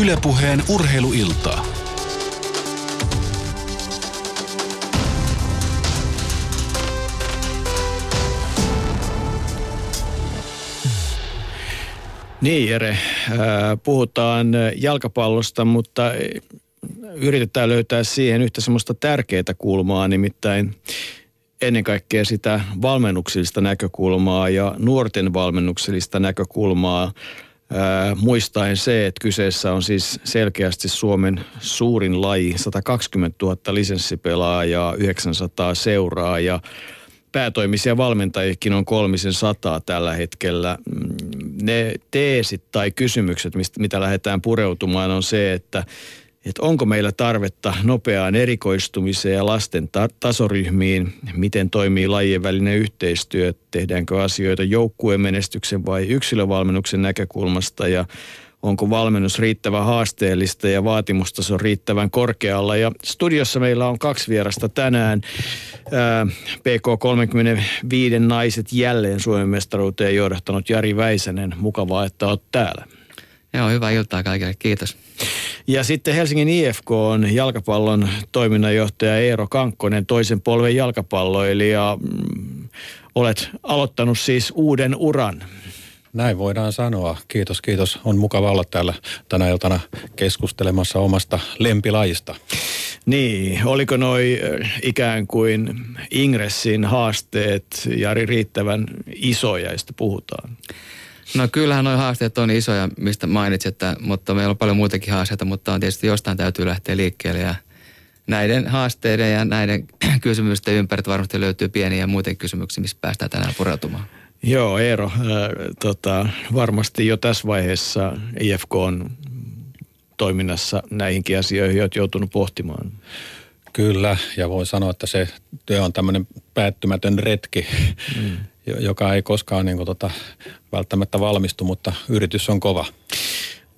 Ylepuheen urheiluiltaa. Niin Jere, äh, puhutaan jalkapallosta, mutta yritetään löytää siihen yhtä semmoista tärkeää kulmaa, nimittäin ennen kaikkea sitä valmennuksellista näkökulmaa ja nuorten valmennuksellista näkökulmaa. Ää, muistaen se, että kyseessä on siis selkeästi Suomen suurin laji, 120 000 lisenssipelaajaa, 900 seuraa ja päätoimisia valmentajikin on kolmisen sataa tällä hetkellä. Mm, ne teesit tai kysymykset, mistä, mitä lähdetään pureutumaan, on se, että että onko meillä tarvetta nopeaan erikoistumiseen ja lasten ta- tasoryhmiin, miten toimii lajien välinen yhteistyö, tehdäänkö asioita joukkueen menestyksen vai yksilövalmennuksen näkökulmasta ja onko valmennus riittävän haasteellista ja vaatimustaso riittävän korkealla. Ja studiossa meillä on kaksi vierasta tänään. PK35 naiset jälleen Suomen mestaruuteen johdattanut Jari Väisänen. Mukavaa, että olet täällä. Joo, hyvää iltaa kaikille. Kiitos. Ja sitten Helsingin IFK on jalkapallon toiminnanjohtaja Eero Kankkonen, toisen polven jalkapalloilija. Mm, olet aloittanut siis uuden uran. Näin voidaan sanoa. Kiitos, kiitos. On mukava olla täällä tänä iltana keskustelemassa omasta lempilajista. Niin, oliko noi ikään kuin Ingressin haasteet, Jari, riittävän isoja, joista puhutaan? No kyllähän nuo haasteet on isoja, mistä mainitsit, että, mutta meillä on paljon muitakin haasteita, mutta on tietysti jostain täytyy lähteä liikkeelle ja näiden haasteiden ja näiden kysymysten ympäriltä varmasti löytyy pieniä ja muuten kysymyksiä, missä päästään tänään pureutumaan. Joo, Eero, äh, tota, varmasti jo tässä vaiheessa IFK on toiminnassa näihinkin asioihin olet joutunut pohtimaan. Kyllä, ja voi sanoa, että se työ on tämmöinen päättymätön retki. Mm joka ei koskaan niin kuin, tota, välttämättä valmistu, mutta yritys on kova.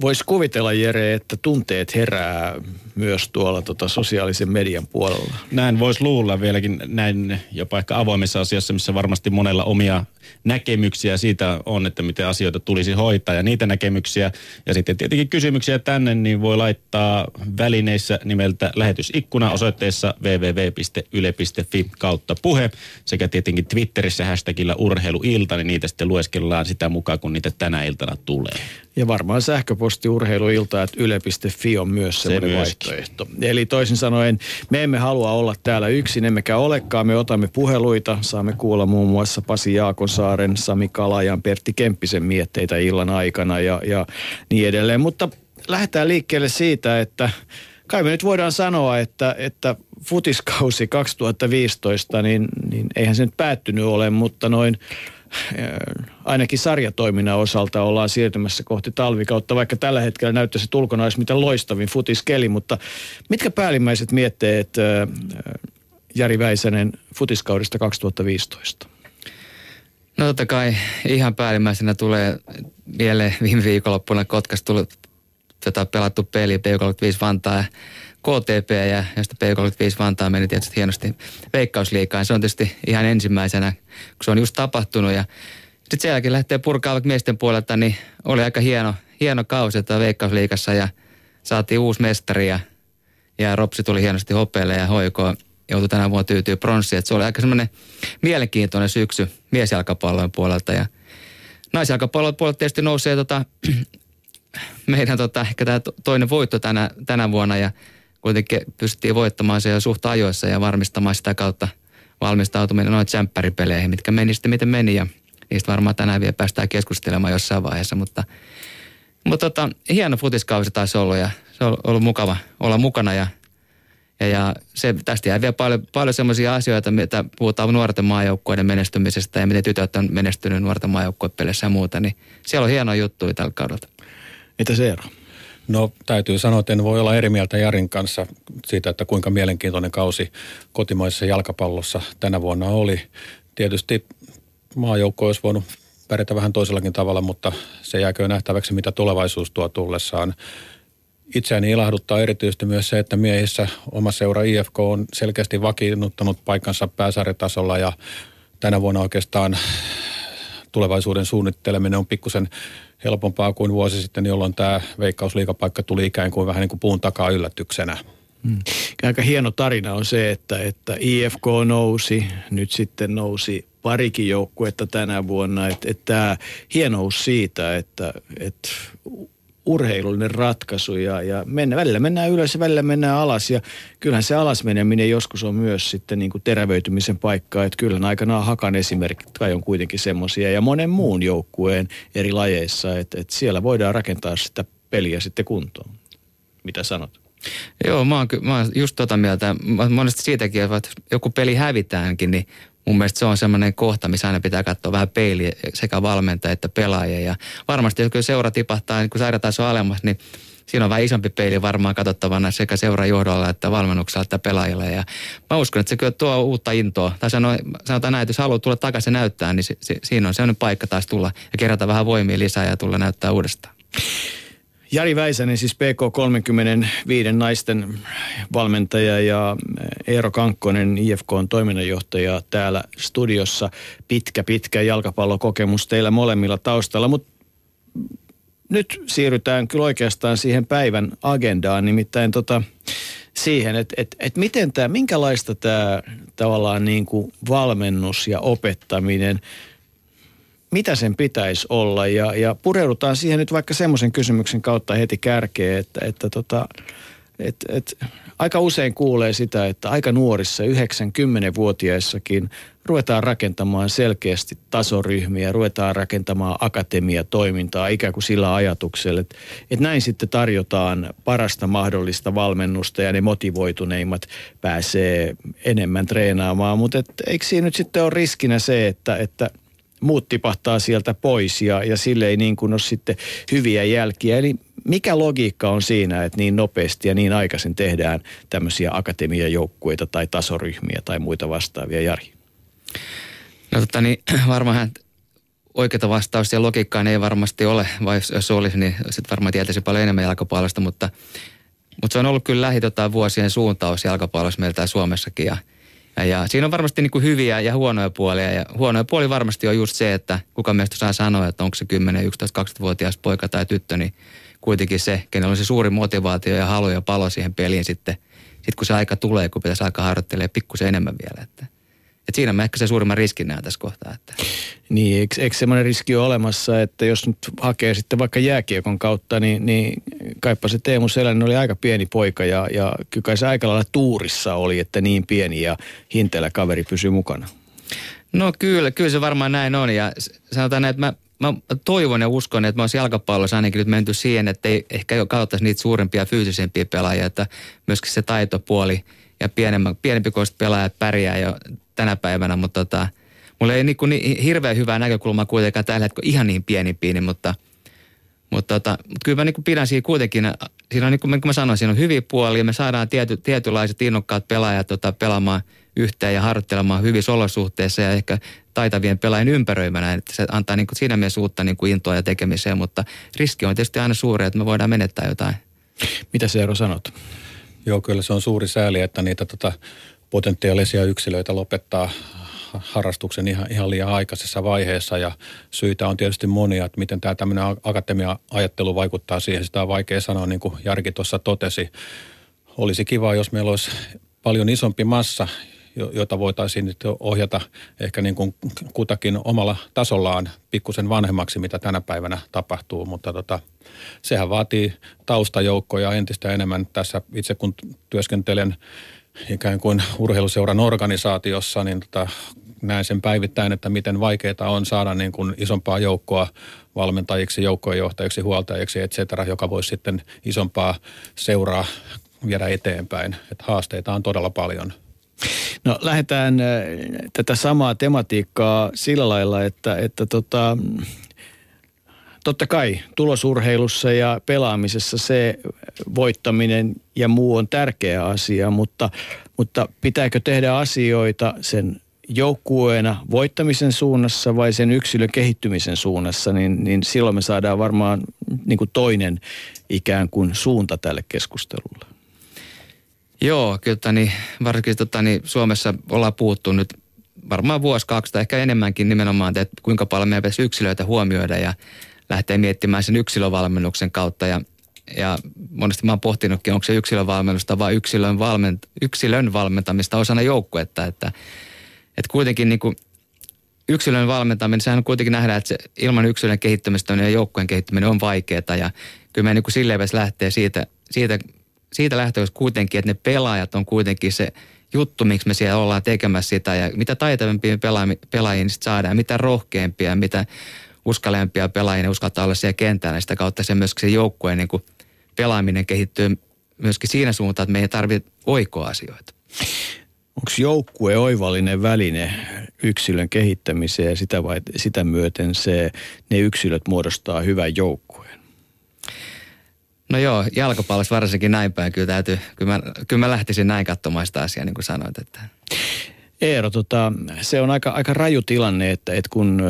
Voisi kuvitella, Jere, että tunteet herää myös tuolla tota sosiaalisen median puolella. Näin voisi luulla vieläkin näin jopa ehkä avoimessa asiassa, missä varmasti monella omia näkemyksiä siitä on, että miten asioita tulisi hoitaa ja niitä näkemyksiä. Ja sitten tietenkin kysymyksiä tänne, niin voi laittaa välineissä nimeltä lähetysikkuna osoitteessa www.yle.fi kautta puhe sekä tietenkin Twitterissä hashtagillä urheiluilta, niin niitä sitten lueskellaan sitä mukaan, kun niitä tänä iltana tulee. Ja varmaan sähköposti urheiluilta, että yle.fi on myös semmoinen vaihtoehto. Eli toisin sanoen, me emme halua olla täällä yksin, emmekä olekaan. Me otamme puheluita, saamme kuulla muun muassa Pasi Jaakonsaaren, Sami Kalajan, Pertti Kemppisen mietteitä illan aikana ja, ja niin edelleen. Mutta lähdetään liikkeelle siitä, että kai me nyt voidaan sanoa, että, että futiskausi 2015, niin, niin eihän se nyt päättynyt ole, mutta noin ainakin sarjatoiminnan osalta ollaan siirtymässä kohti talvikautta, vaikka tällä hetkellä näyttäisi, että ulkona olisi mitä loistavin futiskeli, mutta mitkä päällimmäiset mietteet Jari Väisänen futiskaudesta 2015? No totta kai ihan päällimmäisenä tulee mieleen viime viikonloppuna Kotkas tuli tätä pelattu peli P35 Vantaa KTP ja josta P35 Vantaa meni tietysti hienosti veikkausliikaan. Se on tietysti ihan ensimmäisenä, kun se on just tapahtunut ja sitten sen jälkeen lähtee purkaa miesten puolelta, niin oli aika hieno, hieno kausi että veikkausliikassa ja saatiin uusi mestari ja, ja Ropsi tuli hienosti hopeelle ja hoikoon joutui tänä vuonna tyytyy pronssiin. Se oli aika semmoinen mielenkiintoinen syksy miesjalkapallon puolelta. Ja naisjalkapallon puolelta tietysti nousee tota, meidän tota, ehkä tämä toinen voitto tänä, tänä vuonna. Ja kuitenkin pystyttiin voittamaan se jo suht ajoissa ja varmistamaan sitä kautta valmistautuminen noin tsemppäripeleihin, mitkä meni sitten miten meni. Ja niistä varmaan tänään vielä päästään keskustelemaan jossain vaiheessa, mutta, mutta tota, hieno futiskausi taisi olla ja se on ollut mukava olla mukana. Ja, ja, ja se, tästä jää vielä paljon, paljon sellaisia asioita, mitä puhutaan nuorten maajoukkueiden menestymisestä ja miten tytöt on menestynyt nuorten maajoukkuepeleissä ja muuta, niin siellä on hienoa juttuja tällä kaudella. Mitä se ero? No täytyy sanoa, että en voi olla eri mieltä Jarin kanssa siitä, että kuinka mielenkiintoinen kausi kotimaisessa jalkapallossa tänä vuonna oli. Tietysti maajoukko olisi voinut pärjätä vähän toisellakin tavalla, mutta se jääkö nähtäväksi, mitä tulevaisuus tuo tullessaan. Itseäni ilahduttaa erityisesti myös se, että miehissä oma seura IFK on selkeästi vakiinnuttanut paikkansa pääsarjatasolla ja tänä vuonna oikeastaan tulevaisuuden suunnitteleminen on pikkusen helpompaa kuin vuosi sitten, jolloin tämä veikkausliikapaikka tuli ikään kuin vähän niin kuin puun takaa yllätyksenä. Hmm. Aika hieno tarina on se, että, että IFK nousi, nyt sitten nousi parikin joukkuetta tänä vuonna. Että, että tämä hienous siitä, että, että urheilullinen ratkaisu ja, ja mennä, välillä mennään ylös ja välillä mennään alas ja kyllähän se alas meneminen joskus on myös sitten niin kuin terävöitymisen paikka, että kyllähän aikanaan Hakan esimerkit kai on kuitenkin semmoisia ja monen muun joukkueen eri lajeissa, että, että siellä voidaan rakentaa sitä peliä sitten kuntoon. Mitä sanot? Joo, mä oon, mä oon just tota mieltä. Monesti siitäkin, että joku peli hävitäänkin, niin mun mielestä se on semmoinen kohta, missä aina pitää katsoa vähän peiliä sekä valmentaja että pelaajia. Ja varmasti jos seura tipahtaa, niin kun sairataso alemmas, niin siinä on vähän isompi peili varmaan katsottavana sekä seurajohdolla että valmennuksella että pelaajilla. Ja mä uskon, että se kyllä tuo uutta intoa. Tai sano, sanotaan näin, että jos haluaa tulla takaisin näyttää, niin se, se, siinä on sellainen paikka taas tulla ja kerätä vähän voimia lisää ja tulla näyttää uudestaan. Jari Väisänen, siis PK35 naisten valmentaja ja Eero Kankkonen, IFK on toiminnanjohtaja täällä studiossa. Pitkä, pitkä jalkapallokokemus teillä molemmilla taustalla, mutta nyt siirrytään kyllä oikeastaan siihen päivän agendaan, nimittäin tota, siihen, että et, et miten tämä, minkälaista tämä tavallaan niin kuin valmennus ja opettaminen – mitä sen pitäisi olla? Ja, ja pureudutaan siihen nyt vaikka semmoisen kysymyksen kautta heti kärkeen, että, että tota, et, et, aika usein kuulee sitä, että aika nuorissa, 90-vuotiaissakin ruvetaan rakentamaan selkeästi tasoryhmiä, ruvetaan rakentamaan akatemiatoimintaa ikään kuin sillä ajatuksella, että, että näin sitten tarjotaan parasta mahdollista valmennusta ja ne motivoituneimmat pääsee enemmän treenaamaan, mutta eikö siinä nyt sitten ole riskinä se, että, että – muut tipahtaa sieltä pois ja, ja sille ei niin kuin ole sitten hyviä jälkiä. Eli mikä logiikka on siinä, että niin nopeasti ja niin aikaisin tehdään tämmöisiä akatemiajoukkueita tai tasoryhmiä tai muita vastaavia, Jari? No totta, niin varmaan oikeata vastausta ja logiikkaa ei varmasti ole, vai jos olisi, niin sitten varmaan tietäisi paljon enemmän jalkapallosta, mutta, mutta se on ollut kyllä lähi tota, vuosien suuntaus jalkapallossa meillä täällä Suomessakin ja – ja, siinä on varmasti niin kuin hyviä ja huonoja puolia. Ja huonoja puoli varmasti on just se, että kuka meistä saa sanoa, että onko se 10, 11, 12-vuotias poika tai tyttö, niin kuitenkin se, kenellä on se suuri motivaatio ja halu ja palo siihen peliin sitten, sitten kun se aika tulee, kun pitäisi alkaa harjoittelemaan pikkusen enemmän vielä. Että et siinä mä ehkä se suurimman riskin näen tässä kohtaa. Että. Niin, eikö, eikö semmoinen riski ole olemassa, että jos nyt hakee sitten vaikka jääkiekon kautta, niin, niin kaipa se Teemu Selän oli aika pieni poika ja, ja kyllä se aika lailla tuurissa oli, että niin pieni ja hinteellä kaveri pysyy mukana. No kyllä, kyllä se varmaan näin on ja sanotaan näin, että mä, mä toivon ja uskon, että mä olisin jalkapallossa ainakin nyt menty siihen, että ei ehkä katsottaisi niitä suurempia fyysisempiä pelaajia, että myöskin se taitopuoli ja pienempi pelaajat pärjää jo tänä päivänä, mutta tota, mulla ei niin, niin hirveän hyvää näkökulmaa kuitenkaan tällä hetkellä ihan niin pieni pieni, mutta, mutta, tota, mutta kyllä mä niin pidän siinä kuitenkin, siinä on niin kuin mä sanoin, siinä on hyviä puolia, me saadaan tiety, tietynlaiset innokkaat pelaajat tota, pelaamaan yhteen ja harjoittelemaan hyvissä olosuhteissa ja ehkä taitavien pelaajien ympäröimänä, että se antaa niin kuin siinä mielessä uutta niin kuin intoa ja tekemiseen, mutta riski on tietysti aina suuri, että me voidaan menettää jotain. Mitä se Eero sanot? Joo, kyllä se on suuri sääli, että niitä tota, potentiaalisia yksilöitä lopettaa harrastuksen ihan, ihan liian aikaisessa vaiheessa ja syitä on tietysti monia, että miten tämä tämmöinen akatemia-ajattelu vaikuttaa siihen, sitä on vaikea sanoa, niin kuin Jarki tuossa totesi. Olisi kiva, jos meillä olisi paljon isompi massa, jota voitaisiin nyt ohjata ehkä niin kuin kutakin omalla tasollaan pikkusen vanhemmaksi, mitä tänä päivänä tapahtuu, mutta tota, sehän vaatii taustajoukkoja entistä enemmän. Tässä itse kun työskentelen ikään kuin urheiluseuran organisaatiossa, niin tota, näen sen päivittäin, että miten vaikeaa on saada niin kuin isompaa joukkoa valmentajiksi, joukkojenjohtajiksi, huoltajiksi, et cetera, joka voisi sitten isompaa seuraa viedä eteenpäin. Että haasteita on todella paljon. No lähdetään äh, tätä samaa tematiikkaa sillä lailla, että, että tota, totta kai tulosurheilussa ja pelaamisessa se voittaminen ja muu on tärkeä asia, mutta, mutta pitääkö tehdä asioita sen joukkueena voittamisen suunnassa vai sen yksilön kehittymisen suunnassa, niin, niin silloin me saadaan varmaan niin kuin toinen ikään kuin suunta tälle keskustelulle. Joo, kyllä niin, varsinkin tota, niin Suomessa ollaan puhuttu nyt varmaan vuosi, kaksi tai ehkä enemmänkin nimenomaan, että kuinka paljon meidän pitäisi yksilöitä huomioida ja lähteä miettimään sen yksilövalmennuksen kautta. Ja, ja monesti mä oon pohtinutkin, onko se yksilövalmennusta vai yksilön, valment, yksilön valmentamista osana joukkuetta, että, että kuitenkin niin kuin yksilön valmentaminen, sehän on kuitenkin nähdään, että se ilman yksilön kehittämistä ja joukkueen kehittäminen on vaikeaa ja kyllä me niin silleen lähtee siitä, siitä, siitä lähtökohdasta kuitenkin, että ne pelaajat on kuitenkin se juttu, miksi me siellä ollaan tekemässä sitä ja mitä taitavimpia pelaajia niin saadaan, mitä rohkeampia, mitä uskalempia pelaajia ne uskaltaa olla siellä kentällä. Ja sitä kautta se myöskin se joukkueen niin kuin pelaaminen kehittyy myöskin siinä suuntaan, että me ei tarvitse oikoasioita. Onko joukkue oivallinen väline yksilön kehittämiseen ja sitä, vai, sitä myöten se, ne yksilöt muodostaa hyvän joukkueen? No joo, jalkapallossa varsinkin näin päin kyllä täytyy, kyllä mä, kyllä mä lähtisin näin katsomaan sitä asiaa niin kuin sanoit. Että. Eero, tota, se on aika, aika raju tilanne, että, että kun,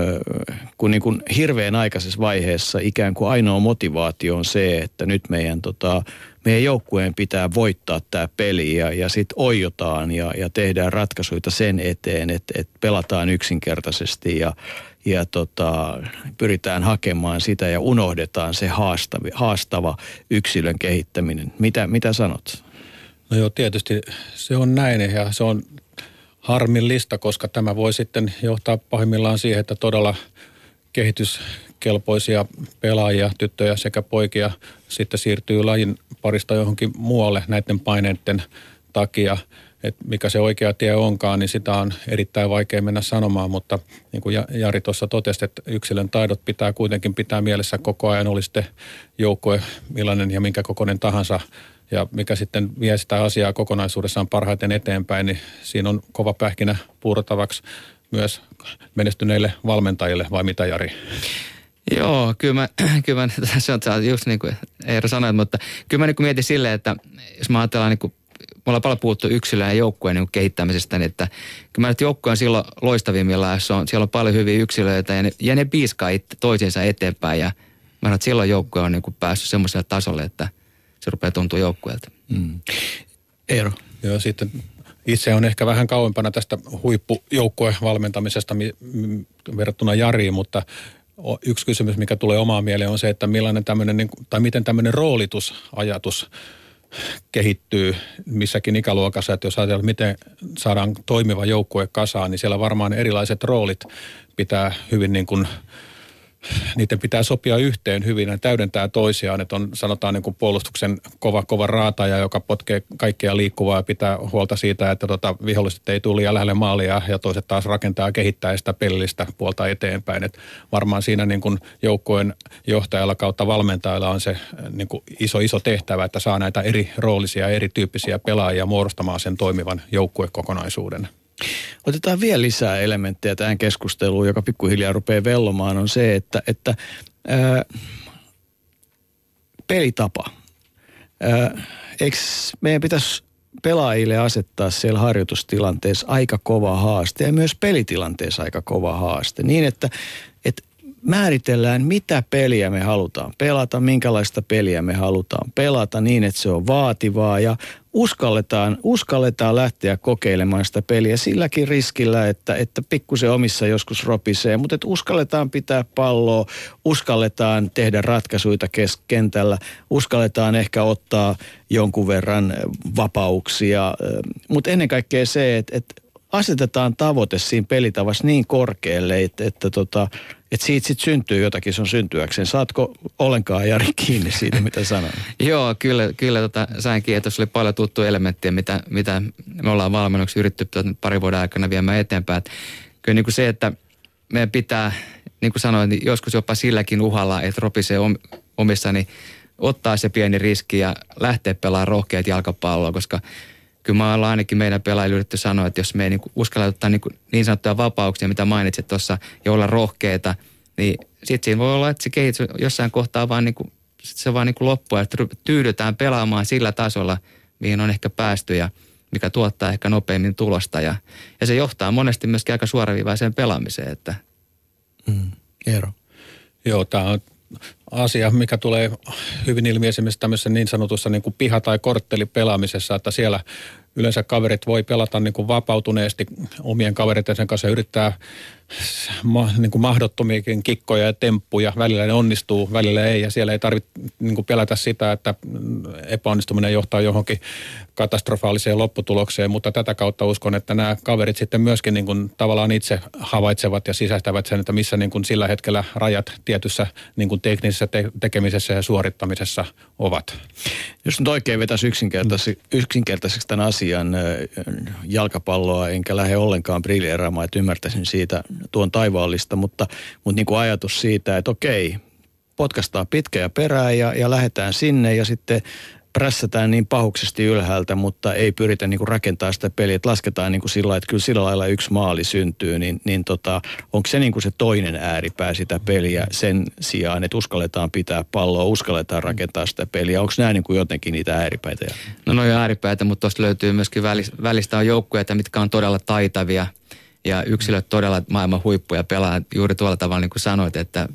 kun niin kuin hirveän aikaisessa vaiheessa ikään kuin ainoa motivaatio on se, että nyt meidän, tota, meidän joukkueen pitää voittaa tämä peli ja, ja sitten oijotaan ja, ja tehdään ratkaisuja sen eteen, että, että pelataan yksinkertaisesti ja, ja tota, pyritään hakemaan sitä ja unohdetaan se haastava, haastava yksilön kehittäminen. Mitä, mitä sanot? No joo, tietysti se on näin ja se on harmillista, koska tämä voi sitten johtaa pahimmillaan siihen, että todella kehityskelpoisia pelaajia, tyttöjä sekä poikia sitten siirtyy lajin parista johonkin muualle näiden paineiden takia. Et mikä se oikea tie onkaan, niin sitä on erittäin vaikea mennä sanomaan, mutta niin kuin Jari tuossa totesi, että yksilön taidot pitää kuitenkin pitää mielessä koko ajan, oli sitten joukkue millainen ja minkä kokoinen tahansa – ja mikä sitten vie sitä asiaa kokonaisuudessaan parhaiten eteenpäin, niin siinä on kova pähkinä puurtavaksi myös menestyneille valmentajille, vai mitä Jari? Joo, kyllä mä, kyllä mä se on just niin kuin Eero sanoi, mutta kyllä mä niin mietin silleen, että jos mä ajatellaan niin kuin me ollaan paljon puhuttu yksilöön ja joukkueen niin kehittämisestä, niin että kyllä mä nyt joukkue on silloin loistavimmillaan, jos on, siellä on paljon hyviä yksilöitä ja ne, ja ne piiskaa toisiinsa eteenpäin ja mä sanon, että silloin joukkue on niin kuin päässyt semmoiselle tasolle, että – se rupeaa tuntua joukkueelta. Mm. Eero. Joo, sitten itse on ehkä vähän kauempana tästä huippujoukkueen valmentamisesta verrattuna Jariin, mutta yksi kysymys, mikä tulee omaan mieleen on se, että millainen tämmöinen, niin tai miten tämmöinen roolitusajatus kehittyy missäkin ikäluokassa, että jos ajatellaan, miten saadaan toimiva joukkue kasaan, niin siellä varmaan erilaiset roolit pitää hyvin niin kuin – niiden pitää sopia yhteen hyvin ja täydentää toisiaan. Että on sanotaan niin kuin puolustuksen kova, kova raataja, joka potkee kaikkea liikkuvaa ja pitää huolta siitä, että tota, viholliset ei tule liian lähelle maalia ja toiset taas rakentaa ja kehittää sitä pelillistä puolta eteenpäin. Et varmaan siinä niin kuin joukkueen johtajalla kautta valmentajalla on se niin kuin iso, iso tehtävä, että saa näitä eri roolisia erityyppisiä pelaajia muodostamaan sen toimivan joukkuekokonaisuuden. Otetaan vielä lisää elementtejä tähän keskusteluun, joka pikkuhiljaa rupeaa vellomaan, on se, että, että ää, pelitapa. Ää, eikö meidän pitäisi pelaajille asettaa siellä harjoitustilanteessa aika kova haaste ja myös pelitilanteessa aika kova haaste. Niin, että, että määritellään, mitä peliä me halutaan pelata, minkälaista peliä me halutaan pelata niin, että se on vaativaa ja uskalletaan, uskalletaan lähteä kokeilemaan sitä peliä silläkin riskillä, että, että pikkusen omissa joskus ropisee, mutta että uskalletaan pitää palloa, uskalletaan tehdä ratkaisuja kentällä, uskalletaan ehkä ottaa jonkun verran vapauksia, mutta ennen kaikkea se, että, että asetetaan tavoite siinä pelitavassa niin korkealle, että, että, tota, että siitä sitten syntyy jotakin sun syntyäkseen. Saatko ollenkaan Jari kiinni siitä, mitä sanoin? Joo, kyllä, kyllä tota, sain kiinni. Tuossa oli paljon tuttuja elementtejä, mitä, mitä me ollaan valmennuksi yritetty tota pari vuoden aikana viemään eteenpäin. Että kyllä niin kuin se, että meidän pitää, niin kuin sanoin, niin joskus jopa silläkin uhalla, että ropisee omissa, niin ottaa se pieni riski ja lähteä pelaamaan rohkeat jalkapalloa, koska – kyllä mä ollaan ainakin meidän pelaajille yritetty sanoa, että jos me ei niin uskalla ottaa niin, niin sanottuja vapauksia, mitä mainitsit tuossa, ja olla rohkeita, niin sitten siinä voi olla, että se kehitys jossain kohtaa vaan niin kuin, se vaan niin loppuu, että tyydytään pelaamaan sillä tasolla, mihin on ehkä päästy ja mikä tuottaa ehkä nopeammin tulosta. Ja, ja se johtaa monesti myöskin aika suoraviivaiseen pelaamiseen. Että. Mm. Joo, tämä on asia, mikä tulee hyvin ilmi esimerkiksi tämmöisessä niin sanotussa niin kuin piha- tai korttelipelaamisessa, että siellä yleensä kaverit voi pelata niin kuin vapautuneesti omien kavereiden kanssa ja yrittää ma, niin kuin mahdottomiakin kikkoja ja temppuja. Välillä ne onnistuu, välillä ei ja siellä ei tarvitse niin pelätä sitä, että epäonnistuminen johtaa johonkin katastrofaaliseen lopputulokseen, mutta tätä kautta uskon, että nämä kaverit sitten myöskin niin kuin tavallaan itse havaitsevat ja sisäistävät sen, että missä niin kuin sillä hetkellä rajat tietyssä niin kuin teknisessä te- tekemisessä ja suorittamisessa ovat. Jos nyt oikein vetäisi yksinkertaiseksi, yksinkertaiseksi tämän asian jalkapalloa, enkä lähde ollenkaan briljeeraamaan, että ymmärtäisin siitä tuon taivaallista, mutta, mutta niin kuin ajatus siitä, että okei, potkastaa pitkä ja perään ja, ja lähdetään sinne ja sitten prässätään niin pahuksesti ylhäältä, mutta ei pyritä niin kuin rakentaa sitä peliä, että lasketaan niin kuin sillä että kyllä sillä lailla yksi maali syntyy, niin, niin tota, onko se niin kuin se toinen ääripää sitä peliä sen sijaan, että uskalletaan pitää palloa, uskalletaan rakentaa sitä peliä, onko nämä niin kuin jotenkin niitä ääripäitä? No noin ääripäitä, mutta tuosta löytyy myöskin välistä on joukkueita, mitkä on todella taitavia ja yksilöt todella maailman huippuja pelaa juuri tuolla tavalla niin kuin sanoit, että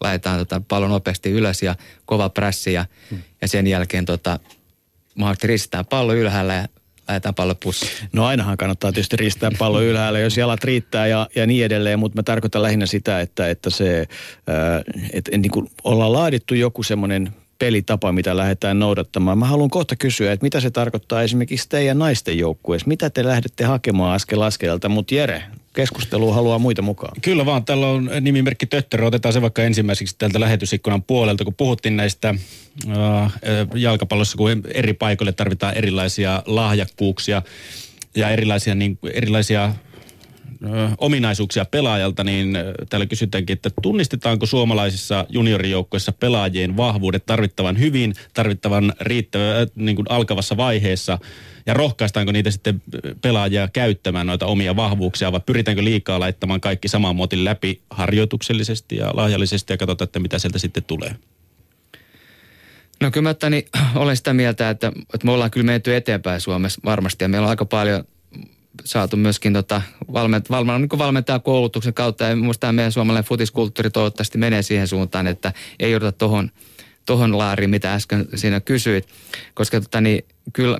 laitetaan tota pallon nopeasti ylös ja kova prässi ja, hmm. ja sen jälkeen tota, mahdollisesti ristetään pallo ylhäällä ja lähdetään pallo pussiin. No ainahan kannattaa tietysti ristää pallo ylhäällä, jos jalat riittää ja, ja niin edelleen, mutta mä tarkoitan lähinnä sitä, että, että se, että niin kuin ollaan laadittu joku semmoinen pelitapa, mitä lähdetään noudattamaan. Mä haluan kohta kysyä, että mitä se tarkoittaa esimerkiksi teidän naisten joukkueessa. Mitä te lähdette hakemaan askel askelta, mutta Jere, keskustelu haluaa muita mukaan. Kyllä vaan, täällä on nimimerkki Töttörö. Otetaan se vaikka ensimmäiseksi tältä lähetysikkunan puolelta, kun puhuttiin näistä äh, jalkapallossa, kun eri paikoille tarvitaan erilaisia lahjakkuuksia ja erilaisia, niin, erilaisia ominaisuuksia pelaajalta, niin täällä kysytäänkin, että tunnistetaanko suomalaisissa juniorijoukkoissa pelaajien vahvuudet tarvittavan hyvin, tarvittavan riittävän niin kuin alkavassa vaiheessa ja rohkaistaanko niitä sitten pelaajia käyttämään noita omia vahvuuksia vai pyritäänkö liikaa laittamaan kaikki saman motin läpi harjoituksellisesti ja lahjallisesti ja katsotaan, että mitä sieltä sitten tulee? No kyllä mä olen sitä mieltä, että, että me ollaan kyllä menty eteenpäin Suomessa varmasti ja meillä on aika paljon saatu myöskin tota, valment, valment, niin valmentaa koulutuksen kautta. Ja minusta tämä meidän suomalainen futiskulttuuri toivottavasti menee siihen suuntaan, että ei jouduta tuohon tohon laariin, mitä äsken siinä kysyit. Koska tota, niin, kyllä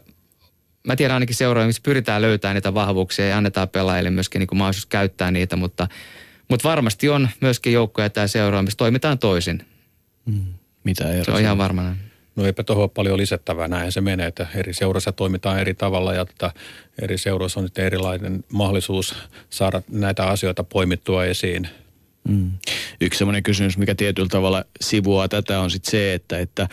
mä tiedän ainakin seuraa, missä pyritään löytämään niitä vahvuuksia ja annetaan pelaajille myöskin niin mahdollisuus käyttää niitä, mutta, mutta varmasti on myöskin joukkoja tämä seuraa, missä toimitaan toisin. Mm. Mitä Se on ihan varmana. No eipä tuohon paljon lisättävää, näin se menee, että eri seurassa toimitaan eri tavalla ja että eri seuroissa on erilainen mahdollisuus saada näitä asioita poimittua esiin. Mm. Yksi sellainen kysymys, mikä tietyllä tavalla sivuaa tätä on sitten se, että, että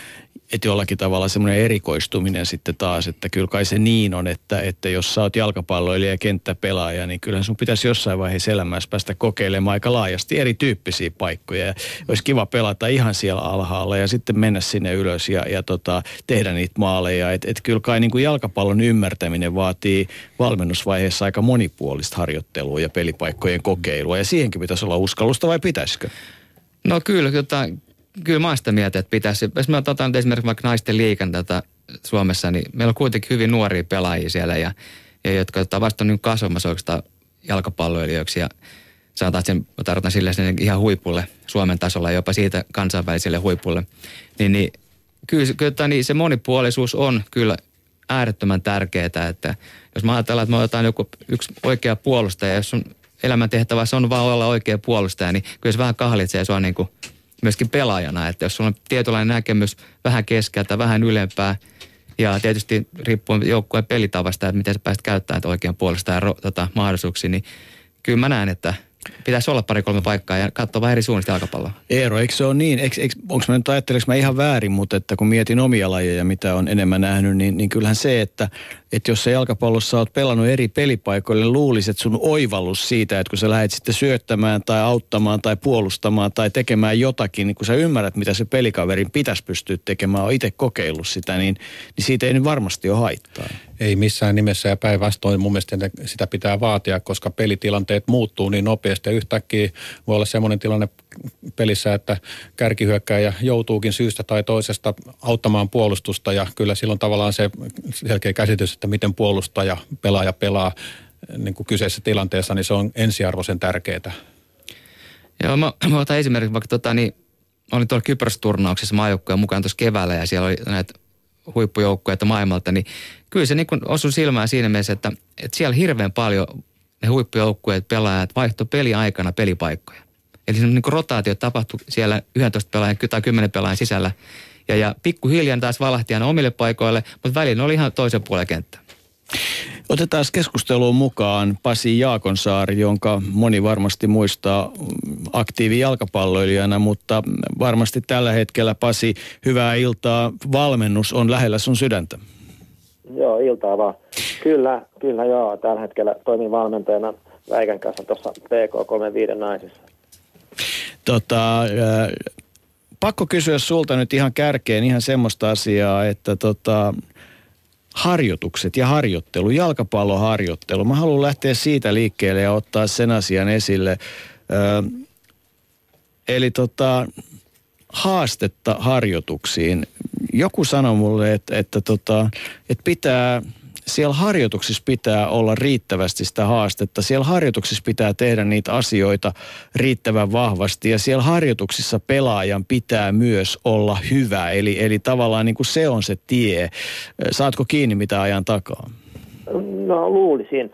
että jollakin tavalla semmoinen erikoistuminen sitten taas, että kyllä kai se niin on, että, että jos sä oot jalkapalloilija ja kenttäpelaaja, niin kyllähän sun pitäisi jossain vaiheessa elämässä päästä kokeilemaan aika laajasti erityyppisiä paikkoja. Ja olisi kiva pelata ihan siellä alhaalla ja sitten mennä sinne ylös ja, ja tota, tehdä niitä maaleja. Että et kyllä kai niin kuin jalkapallon ymmärtäminen vaatii valmennusvaiheessa aika monipuolista harjoittelua ja pelipaikkojen kokeilua. Ja siihenkin pitäisi olla uskallusta vai pitäisikö? No kyllä, jotain, kyllä mä oon sitä mieltä, että pitäisi, jos me otetaan esimerkiksi vaikka naisten liikan tätä Suomessa, niin meillä on kuitenkin hyvin nuoria pelaajia siellä, ja, ja jotka vasta on niin kasvamassa oikeastaan jalkapalloilijoiksi, ja sanotaan, että sen, tarkoitan sille sen ihan huipulle Suomen tasolla, jopa siitä kansainväliselle huipulle, niin, niin kyllä, kyllä niin se monipuolisuus on kyllä äärettömän tärkeää, että jos mä ajatellaan, että me otetaan joku yksi oikea puolustaja, jos sun elämäntehtävä on vaan olla oikea puolustaja, niin kyllä se vähän kahlitsee sua niin kuin myöskin pelaajana, että jos sulla on tietynlainen näkemys vähän keskeltä, vähän ylempää, ja tietysti riippuen joukkueen pelitavasta, että miten sä pääset käyttämään oikean puolesta ja tota, mahdollisuuksia, niin kyllä mä näen, että pitäisi olla pari-kolme paikkaa ja katsoa vähän eri suunnista jalkapalloa. Eero, eikö se ole niin? Onko mä nyt ajatteleks mä ihan väärin, mutta että kun mietin omia lajeja, mitä on enemmän nähnyt, niin, niin kyllähän se, että, että jos sä jalkapallossa oot pelannut eri pelipaikoille, niin luulisit sun oivallus siitä, että kun sä lähdet sitten syöttämään tai auttamaan tai puolustamaan tai tekemään jotakin, niin kun sä ymmärrät, mitä se pelikaverin pitäisi pystyä tekemään, on itse kokeillut sitä, niin, niin siitä ei nyt varmasti ole haittaa. Ei missään nimessä ja päinvastoin mun mielestä sitä pitää vaatia, koska pelitilanteet muuttuu niin nopeasti ja yhtäkkiä voi olla semmoinen tilanne pelissä, että kärkihyökkäjä joutuukin syystä tai toisesta auttamaan puolustusta ja kyllä silloin tavallaan se selkeä käsitys, että miten puolustaja, pelaaja pelaa niin kuin kyseisessä tilanteessa, niin se on ensiarvoisen tärkeää. Joo, mä, mä otan esimerkiksi vaikka tota, niin olin tuolla Kypros-turnauksessa maajoukkojen mukaan tuossa keväällä ja siellä oli näitä huippujoukkueita maailmalta, niin kyllä se niin osui silmään siinä mielessä, että, että siellä hirveän paljon ne huippujoukkueet pelaajat vaihto peli aikana pelipaikkoja. Eli se niin rotaatio tapahtui siellä 11 pelaajan tai 10 pelaajan sisällä. Ja, ja pikkuhiljaa taas valahti aina omille paikoille, mutta välillä oli ihan toisen puolen kenttä. Otetaan keskusteluun mukaan Pasi Jaakonsaari, jonka moni varmasti muistaa aktiivi jalkapalloilijana, mutta varmasti tällä hetkellä Pasi, hyvää iltaa. Valmennus on lähellä sun sydäntä. Joo, iltaa vaan. Kyllä, kyllä joo. Tällä hetkellä toimin valmentajana Väikän kanssa tuossa PK35 naisissa. Tota, äh, pakko kysyä sulta nyt ihan kärkeen ihan semmoista asiaa, että tota, harjoitukset ja harjoittelu, jalkapalloharjoittelu. Mä haluan lähteä siitä liikkeelle ja ottaa sen asian esille. Ö, eli tota, haastetta harjoituksiin. Joku sanoi mulle, että, että, tota, että pitää siellä harjoituksissa pitää olla riittävästi sitä haastetta. Siellä harjoituksissa pitää tehdä niitä asioita riittävän vahvasti ja siellä harjoituksissa pelaajan pitää myös olla hyvä. Eli, eli tavallaan niin kuin se on se tie. Saatko kiinni mitä ajan takaa? No luulisin.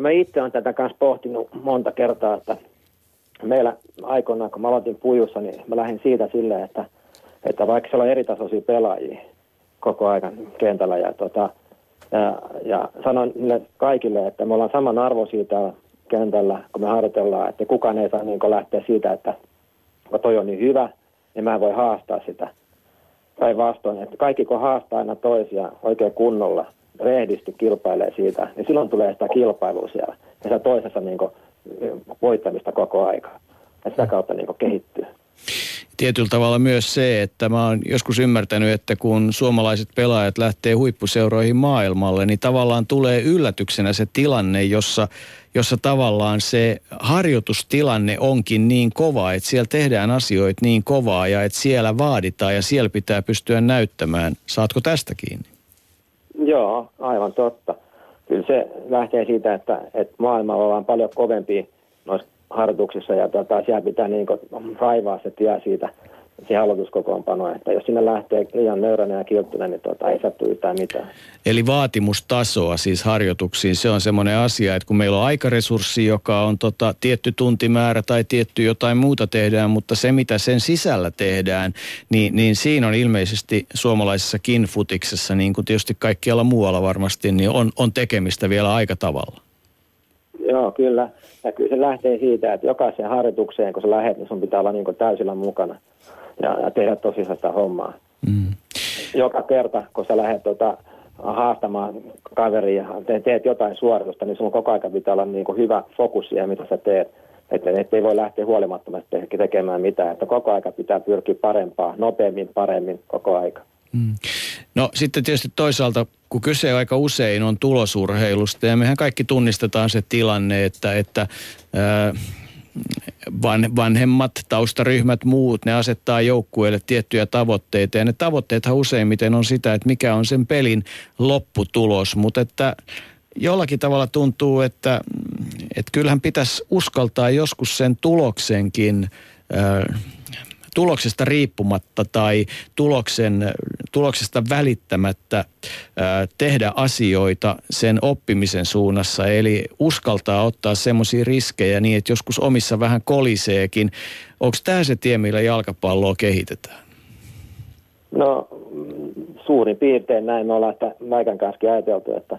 Mä itse olen tätä kanssa pohtinut monta kertaa, että meillä aikoinaan, kun mä aloitin pujussa, niin mä lähdin siitä silleen, että, että vaikka siellä on eri tasoisia pelaajia koko ajan kentällä ja tota, ja, ja sanon niille kaikille, että me ollaan saman arvoisia täällä kentällä, kun me harjoitellaan, että kukaan ei saa niin lähteä siitä, että kun toi on niin hyvä, niin mä en voi haastaa sitä. Päinvastoin, että kaikki kun haastaa aina toisia oikein kunnolla, rehdisti kilpailee siitä, niin silloin tulee sitä kilpailua siellä. Ja sitä toisessa niin voittamista koko aika. Ja sitä kautta niin kehittyy tietyllä tavalla myös se, että mä oon joskus ymmärtänyt, että kun suomalaiset pelaajat lähtee huippuseuroihin maailmalle, niin tavallaan tulee yllätyksenä se tilanne, jossa, jossa tavallaan se harjoitustilanne onkin niin kova, että siellä tehdään asioita niin kovaa ja että siellä vaaditaan ja siellä pitää pystyä näyttämään. Saatko tästä kiinni? Joo, aivan totta. Kyllä se lähtee siitä, että, että maailmalla ollaan paljon kovempia noissa harjoituksissa ja tota, siellä pitää niin kuin raivaa se tie siitä siihen että jos sinne lähtee liian nöyränä ja kilttuneen, niin tota, ei sattu yhtään mitään. Eli vaatimustasoa siis harjoituksiin, se on semmoinen asia, että kun meillä on aikaresurssi, joka on tota, tietty tuntimäärä tai tietty jotain muuta tehdään, mutta se mitä sen sisällä tehdään, niin, niin siinä on ilmeisesti suomalaisessa futiksessa, niin kuin tietysti kaikkialla muualla varmasti, niin on, on tekemistä vielä aika tavalla. Joo, kyllä. Ja kyllä se lähtee siitä, että jokaiseen harjoitukseen, kun sä lähdet, niin sun pitää olla niin täysillä mukana ja, ja tehdä tosissaan sitä hommaa. Mm. Joka kerta, kun sä lähdet tota, haastamaan kaveria ja te, teet jotain suoritusta, niin sun koko aika pitää olla niin hyvä fokus siihen, mitä sä teet. Että et ei voi lähteä huolimattomasti tekemään mitään. Että koko aika pitää pyrkiä parempaa, nopeammin, paremmin, koko aika. Mm. No sitten tietysti toisaalta, kun kyse aika usein on tulosurheilusta ja mehän kaikki tunnistetaan se tilanne, että, että ää, van, vanhemmat, taustaryhmät, muut, ne asettaa joukkueelle tiettyjä tavoitteita ja ne tavoitteethan useimmiten on sitä, että mikä on sen pelin lopputulos, mutta että jollakin tavalla tuntuu, että, että kyllähän pitäisi uskaltaa joskus sen tuloksenkin ää, tuloksesta riippumatta tai tuloksen, tuloksesta välittämättä tehdä asioita sen oppimisen suunnassa. Eli uskaltaa ottaa semmoisia riskejä niin, että joskus omissa vähän koliseekin. Onko tämä se tie, millä jalkapalloa kehitetään? No suurin piirtein näin me ollaan että Maikan kanssa ajateltu, että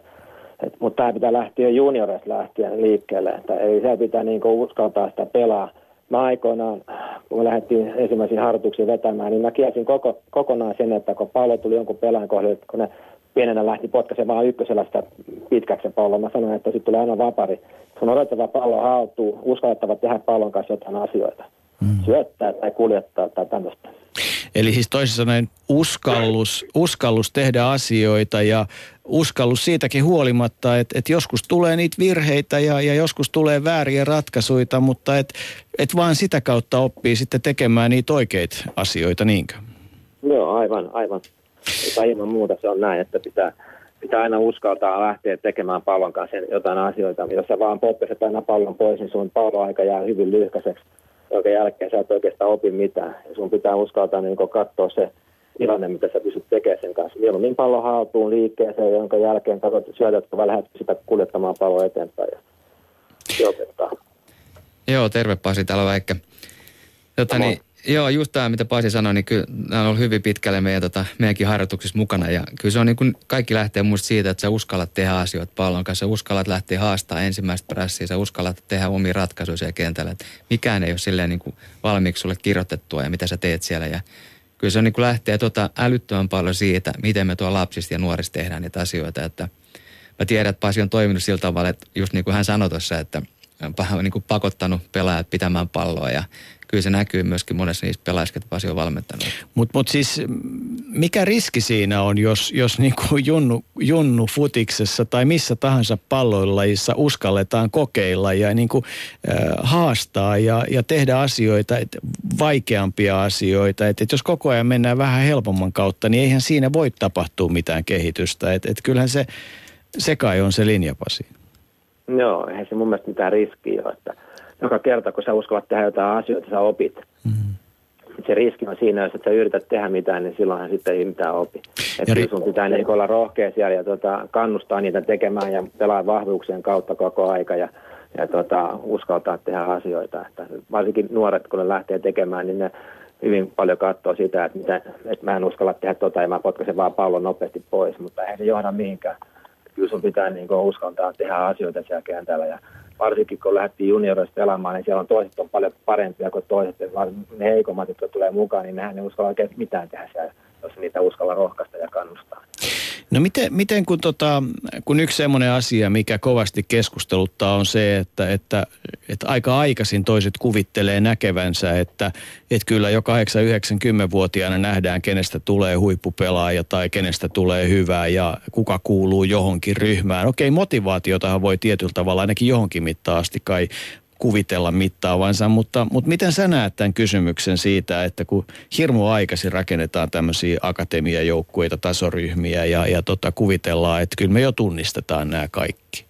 et, mutta tämä pitää lähteä junioreista lähtien liikkeelle. Että, eli se pitää niinku uskaltaa sitä pelaa mä aikoinaan, kun me lähdettiin ensimmäisiin harjoituksiin vetämään, niin mä kiesin koko, kokonaan sen, että kun pallo tuli jonkun pelaajan kohdalle, kun ne pienenä lähti potkaisemaan ykkösellä sitä pitkäksi palloa, mä sanoin, että sitten tulee aina vapari. Sun odotettava pallo haltuu, uskallettava tehdä pallon kanssa jotain asioita. Mm. Syöttää tai kuljettaa tai tämmöistä. Eli siis toisin sanoen uskallus, uskallus tehdä asioita ja uskallus siitäkin huolimatta, että, että joskus tulee niitä virheitä ja, ja joskus tulee vääriä ratkaisuja, mutta että et vaan sitä kautta oppii sitten tekemään niitä oikeita asioita, niinkö? Joo, aivan, aivan. Tai ilman muuta se on näin, että pitää, pitää aina uskaltaa lähteä tekemään pallon kanssa jotain asioita. Jos sä vaan potkaset aina pallon pois, niin sun palloaika jää hyvin lyhkäiseksi. jonka jälkeen sä et oikeastaan opi mitään. Ja sun pitää uskaltaa niin katsoa se tilanne, mitä sä pystyt tekemään sen kanssa. Mieluummin pallo haltuun liikkeeseen, jonka jälkeen katsot syötätkö vai lähdet sitä kuljettamaan palloa eteenpäin ja sijoittaa. Joo, terve Pasi, täällä on Väikkä. Tota, niin, joo, just tämä, mitä Pasi sanoi, niin kyllä nämä on ollut hyvin pitkälle meidän, tota, meidänkin harjoituksissa mukana. Ja kyllä se on niin kuin, kaikki lähtee muista siitä, että sä uskallat tehdä asioita pallon kanssa. Sä uskallat lähteä haastaa ensimmäistä prässiä, sä uskallat tehdä omia ratkaisuja siellä kentällä. Et mikään ei ole silleen niin kuin valmiiksi sulle kirjoitettua ja mitä sä teet siellä. Ja kyllä se niin kuin lähtee tota älyttömän paljon siitä, miten me tuolla lapsista ja nuorista tehdään niitä asioita. Että mä tiedän, että Pasi on toiminut sillä tavalla, että just niin kuin hän sanoi tuossa, että niin pakottanut pelaajat pitämään palloa ja kyllä se näkyy myöskin monessa niistä pelaajista, jotka Pasi on valmentanut. Mutta mut siis mikä riski siinä on, jos, jos niin kuin junnu, junnu futiksessa tai missä tahansa palloilajissa uskalletaan kokeilla ja niin kuin, äh, haastaa ja, ja tehdä asioita, et, vaikeampia asioita. Että et jos koko ajan mennään vähän helpomman kautta, niin eihän siinä voi tapahtua mitään kehitystä. Että et kyllähän se, se kai on se linjapasi. Joo, eihän se mun mielestä mitään riskiä ole, että joka kerta kun sä uskallat tehdä jotain asioita, sä opit. Mm-hmm. Se riski on siinä, jos et sä yrität tehdä mitään, niin silloinhan sitten ei mitään opi. Että ri- sun pitää niin olla rohkea siellä ja tota, kannustaa niitä tekemään ja pelaa vahvuuksien kautta koko aika ja, ja tota, uskaltaa tehdä asioita. Että varsinkin nuoret, kun ne lähtee tekemään, niin ne hyvin paljon katsoo sitä, että, mitä, että mä en uskalla tehdä tota ja mä potkaisen vaan pallon nopeasti pois, mutta eihän se johda mihinkään kyllä sun pitää niin kuin uskaltaa tehdä asioita siellä kentällä. Ja varsinkin kun lähdettiin juniorista pelaamaan, niin siellä on toiset on paljon parempia kuin toiset. Ne heikommat, jotka tulee mukaan, niin nehän ei uskalla oikein mitään tehdä siellä, jos niitä uskalla rohkaista ja kannustaa. No miten, miten kun, tota, kun yksi semmoinen asia, mikä kovasti keskusteluttaa on se, että, että, että aika aikaisin toiset kuvittelee näkevänsä, että, että kyllä jo 8-90-vuotiaana nähdään, kenestä tulee huippupelaaja tai kenestä tulee hyvää ja kuka kuuluu johonkin ryhmään. Okei, motivaatiotahan voi tietyllä tavalla ainakin johonkin mittaan asti kai kuvitella mittaavansa, mutta, mutta miten sä näet tämän kysymyksen siitä, että kun hirmu aikaisin rakennetaan tämmöisiä akatemiajoukkueita, tasoryhmiä ja, ja tota, kuvitellaan, että kyllä me jo tunnistetaan nämä kaikki.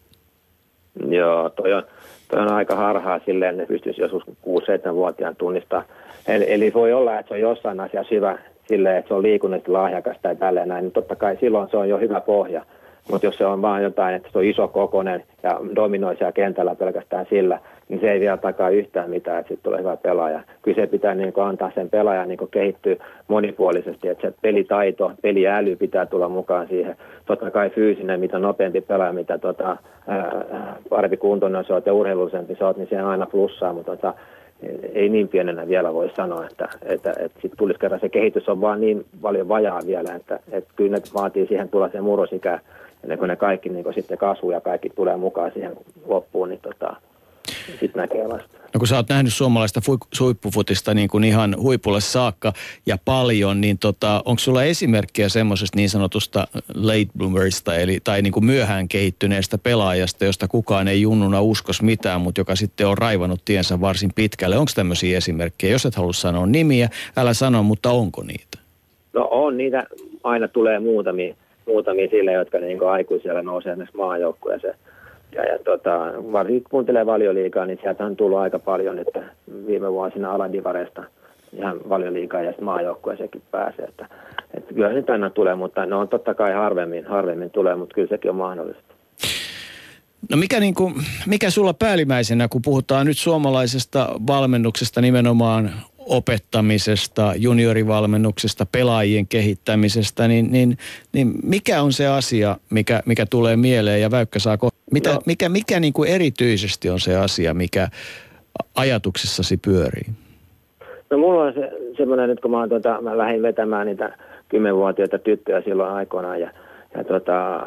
Joo, toi on, toi on aika harhaa silleen, että ne pystyisi joskus 6-7-vuotiaan tunnistaa. Eli, eli voi olla, että se on jossain asiassa hyvä silleen, että se on liikunnallisesti lahjakas tai tälleen näin, niin totta kai silloin se on jo hyvä pohja. Mutta jos se on vaan jotain, että se on iso kokonen ja dominoi siellä kentällä pelkästään sillä, niin se ei vielä takaa yhtään mitään, että sitten tulee hyvä pelaaja. Kyllä se pitää niin kuin antaa sen pelaajan niin kuin kehittyä monipuolisesti, että se pelitaito, peliäly pitää tulla mukaan siihen. Totta kai fyysinen, mitä nopeampi pelaaja, mitä tota, ää, parempi kuntoinen sä oot ja urheilullisempi sä oot, niin se on aina plussaa, mutta tota, ei niin pienenä vielä voi sanoa, että, että, että sitten tulisi kerran. Se kehitys on vaan niin paljon vajaa vielä, että, että kyllä ne vaatii siihen tulla se murrosikä, ennen kuin ne kaikki niin kuin sitten kasvu ja kaikki tulee mukaan siihen loppuun, niin tota, sitten näkee vasta. No kun sä oot nähnyt suomalaista suippufutista niin kuin ihan huipulle saakka ja paljon, niin tota, onko sulla esimerkkejä semmoisesta niin sanotusta late bloomerista, eli, tai niin kuin myöhään kehittyneestä pelaajasta, josta kukaan ei junnuna uskos mitään, mutta joka sitten on raivannut tiensä varsin pitkälle. Onko tämmöisiä esimerkkejä? Jos et halua sanoa nimiä, älä sano, mutta onko niitä? No on, niitä aina tulee muutamia, muutamia sille, jotka niin aikuisella nousee esimerkiksi maajoukkueeseen ja, ja tota, varsinkin kun kuuntelee valioliikaa, niin sieltä on tullut aika paljon, että viime vuosina Aladivaresta ihan valioliikaa ja maajoukkueeseenkin pääsee. Että, että kyllä se aina tulee, mutta no on totta kai harvemmin, harvemmin tulee, mutta kyllä sekin on mahdollista. No mikä, niin kuin, mikä sulla päällimmäisenä, kun puhutaan nyt suomalaisesta valmennuksesta nimenomaan opettamisesta, juniorivalmennuksesta, pelaajien kehittämisestä, niin, niin, niin mikä on se asia, mikä, mikä tulee mieleen ja Väykkä saako, mitä, no. mikä, mikä niin kuin erityisesti on se asia, mikä ajatuksessasi pyörii? No mulla on se, semmoinen, nyt kun mä, tuota, mä lähdin vetämään niitä kymmenvuotiaita tyttöjä silloin aikoinaan ja, ja tuota,